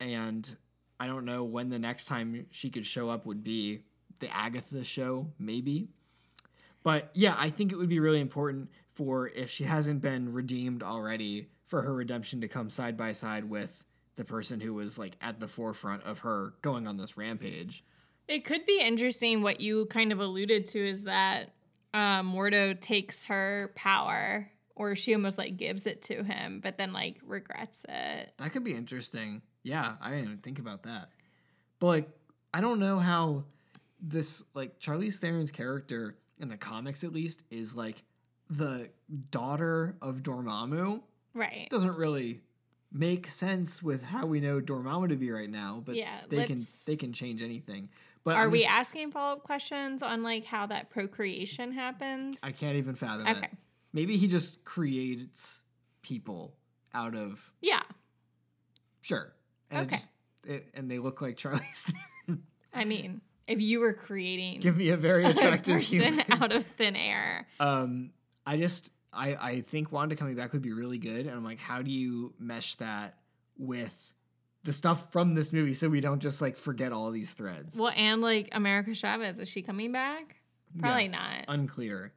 [SPEAKER 3] and I don't know when the next time she could show up would be. The Agatha show, maybe. But yeah, I think it would be really important for if she hasn't been redeemed already, for her redemption to come side by side with the person who was like at the forefront of her going on this rampage.
[SPEAKER 4] It could be interesting. What you kind of alluded to is that um, Mordo takes her power, or she almost like gives it to him, but then like regrets it.
[SPEAKER 3] That could be interesting. Yeah, I didn't even think about that. But like, I don't know how this like Charlize Theron's character in the comics at least is like the daughter of Dormammu.
[SPEAKER 4] Right.
[SPEAKER 3] Doesn't really make sense with how we know Dormammu to be right now, but
[SPEAKER 4] Yeah,
[SPEAKER 3] they can they can change anything. But
[SPEAKER 4] Are
[SPEAKER 3] I'm
[SPEAKER 4] we asking follow up questions on like how that procreation happens?
[SPEAKER 3] I can't even fathom it.
[SPEAKER 4] Okay.
[SPEAKER 3] Maybe he just creates people out of
[SPEAKER 4] Yeah.
[SPEAKER 3] sure. And it
[SPEAKER 4] Okay.
[SPEAKER 3] just- it- and they look like Charlize Theron.
[SPEAKER 4] I mean, if you were creating
[SPEAKER 3] Give me a very
[SPEAKER 4] a
[SPEAKER 3] attractive
[SPEAKER 4] person
[SPEAKER 3] human.
[SPEAKER 4] out of thin air,
[SPEAKER 3] Um, I just I I think Wanda coming back would be really good, and I'm like, how do you mesh that with the stuff from this movie so we don't just like forget all these threads?
[SPEAKER 4] well, and like America Chavez, is she coming back? Probably
[SPEAKER 3] Yeah,
[SPEAKER 4] not.
[SPEAKER 3] Unclear.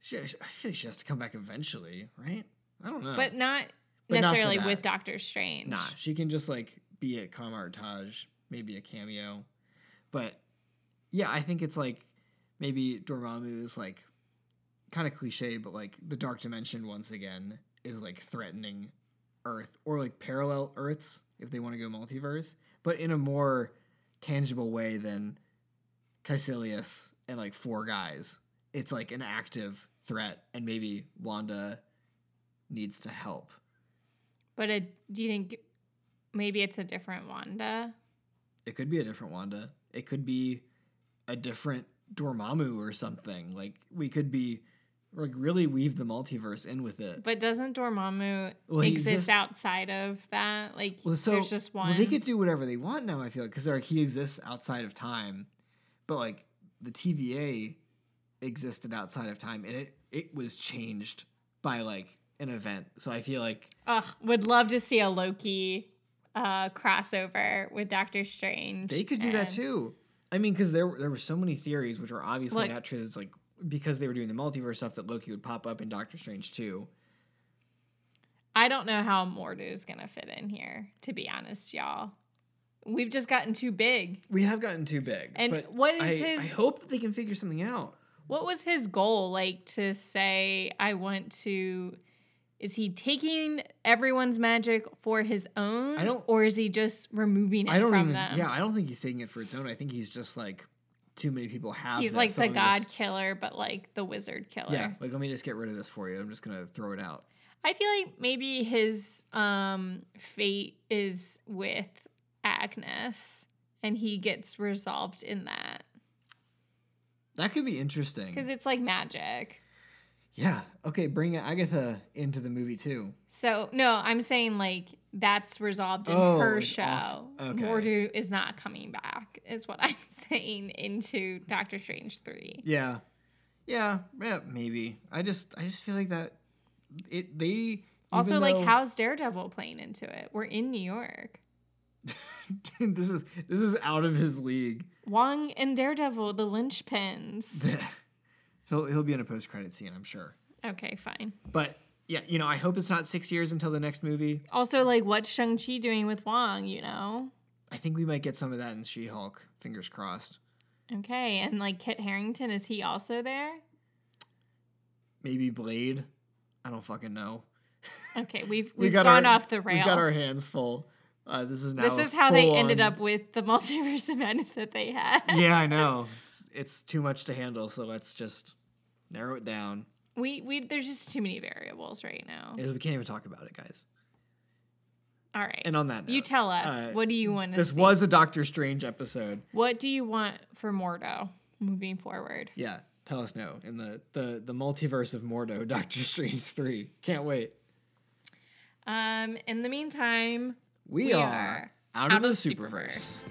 [SPEAKER 3] She, she- I feel like she has to come back eventually, right? I don't know.
[SPEAKER 4] But not
[SPEAKER 3] But
[SPEAKER 4] necessarily with Doctor Strange.
[SPEAKER 3] Nah, she can just like be at Kamar-Taj, maybe a cameo. But yeah, I think it's like maybe Dormammu is like kind of cliche, but like the Dark Dimension once again is like threatening Earth or like parallel Earths if they want to go multiverse, but in a more tangible way than Kaecilius and like four guys. It's like an active threat, and maybe Wanda needs to help.
[SPEAKER 4] But it, do you think maybe it's a different Wanda?
[SPEAKER 3] It could be a different Wanda. It could be a different Dormammu or something. Like we could be like really weave the multiverse in with it.
[SPEAKER 4] But doesn't Dormammu
[SPEAKER 3] Well,
[SPEAKER 4] exist
[SPEAKER 3] exists-
[SPEAKER 4] outside of that? Like,
[SPEAKER 3] Well, so
[SPEAKER 4] there's just one.
[SPEAKER 3] Well, they could do whatever they want now. I feel like because like he exists outside of time, but like the TVA existed outside of time, and it it was changed by like an event. So I feel like
[SPEAKER 4] Ugh, would love to see a Loki uh, crossover with Doctor Strange.
[SPEAKER 3] they could do that
[SPEAKER 4] and-
[SPEAKER 3] too. I mean, because there there were so many theories which were obviously not true. It's like because they were doing the multiverse stuff that Loki would pop up in Doctor Strange too.
[SPEAKER 4] I don't know how Mordo is gonna fit in here. To be honest, y'all, we've just gotten too big.
[SPEAKER 3] We have gotten too big.
[SPEAKER 4] And
[SPEAKER 3] but
[SPEAKER 4] what is
[SPEAKER 3] I,
[SPEAKER 4] his-
[SPEAKER 3] I hope that they can figure something out.
[SPEAKER 4] What was his goal? Like to say, I want to. Is he taking everyone's magic for his own?
[SPEAKER 3] I don't-
[SPEAKER 4] Or is he just removing it
[SPEAKER 3] I don't
[SPEAKER 4] from
[SPEAKER 3] even.
[SPEAKER 4] them?
[SPEAKER 3] Yeah, I don't think he's taking it for its own. I think he's just like too many people have.
[SPEAKER 4] He's
[SPEAKER 3] that,
[SPEAKER 4] like
[SPEAKER 3] so
[SPEAKER 4] the god
[SPEAKER 3] just-
[SPEAKER 4] killer, but like the wizard killer.
[SPEAKER 3] yeah, like let me just get rid of this for you. I'm just gonna throw it out.
[SPEAKER 4] I feel like maybe his um fate is with Agnes and he gets resolved in that
[SPEAKER 3] That could be interesting.
[SPEAKER 4] because it's like magic.
[SPEAKER 3] Yeah. Okay. Bring Agatha into the movie too.
[SPEAKER 4] So no, I'm saying like that's resolved in
[SPEAKER 3] Oh,
[SPEAKER 4] her show.
[SPEAKER 3] off- okay.
[SPEAKER 4] Mordo is not coming back, is what I'm saying into Doctor Strange three.
[SPEAKER 3] Yeah. Yeah. Yeah. Maybe. I just. I just feel like that. It. They.
[SPEAKER 4] Also, like how's Daredevil playing into it? We're in New York.
[SPEAKER 3] this is this is out of his league.
[SPEAKER 4] Wong and Daredevil, the linchpins.
[SPEAKER 3] he'll he'll be in a post credit scene, I'm sure.
[SPEAKER 4] okay, fine.
[SPEAKER 3] But yeah, you know, I hope it's not six years until the next movie.
[SPEAKER 4] Also, like, what's Shang Chi doing with Wong? You know.
[SPEAKER 3] I think we might get some of that in She Hulk. Fingers crossed.
[SPEAKER 4] Okay, and like Kit Harington, is he also there?
[SPEAKER 3] Maybe Blade. I don't fucking know.
[SPEAKER 4] Okay, we've
[SPEAKER 3] We
[SPEAKER 4] we've
[SPEAKER 3] got
[SPEAKER 4] gone
[SPEAKER 3] our,
[SPEAKER 4] off the rails.
[SPEAKER 3] We've got our hands full. Uh, this is now.
[SPEAKER 4] This is how they ended up with the multiverse of madness that they had.
[SPEAKER 3] yeah, I know. It's, it's too much to handle, so let's just narrow it down.
[SPEAKER 4] We we there's just too many variables right now.
[SPEAKER 3] We can't even talk about it, guys.
[SPEAKER 4] All right.
[SPEAKER 3] And on that note,
[SPEAKER 4] you tell us.
[SPEAKER 3] uh,
[SPEAKER 4] what do you want to
[SPEAKER 3] This
[SPEAKER 4] see?
[SPEAKER 3] was a Doctor Strange episode.
[SPEAKER 4] What do you want for Mordo moving forward?
[SPEAKER 3] Yeah, tell us no. In the the the multiverse of Mordo, Doctor Strange three. Can't wait.
[SPEAKER 4] Um. In the meantime,
[SPEAKER 3] We,
[SPEAKER 4] are
[SPEAKER 3] out, of the Superverse.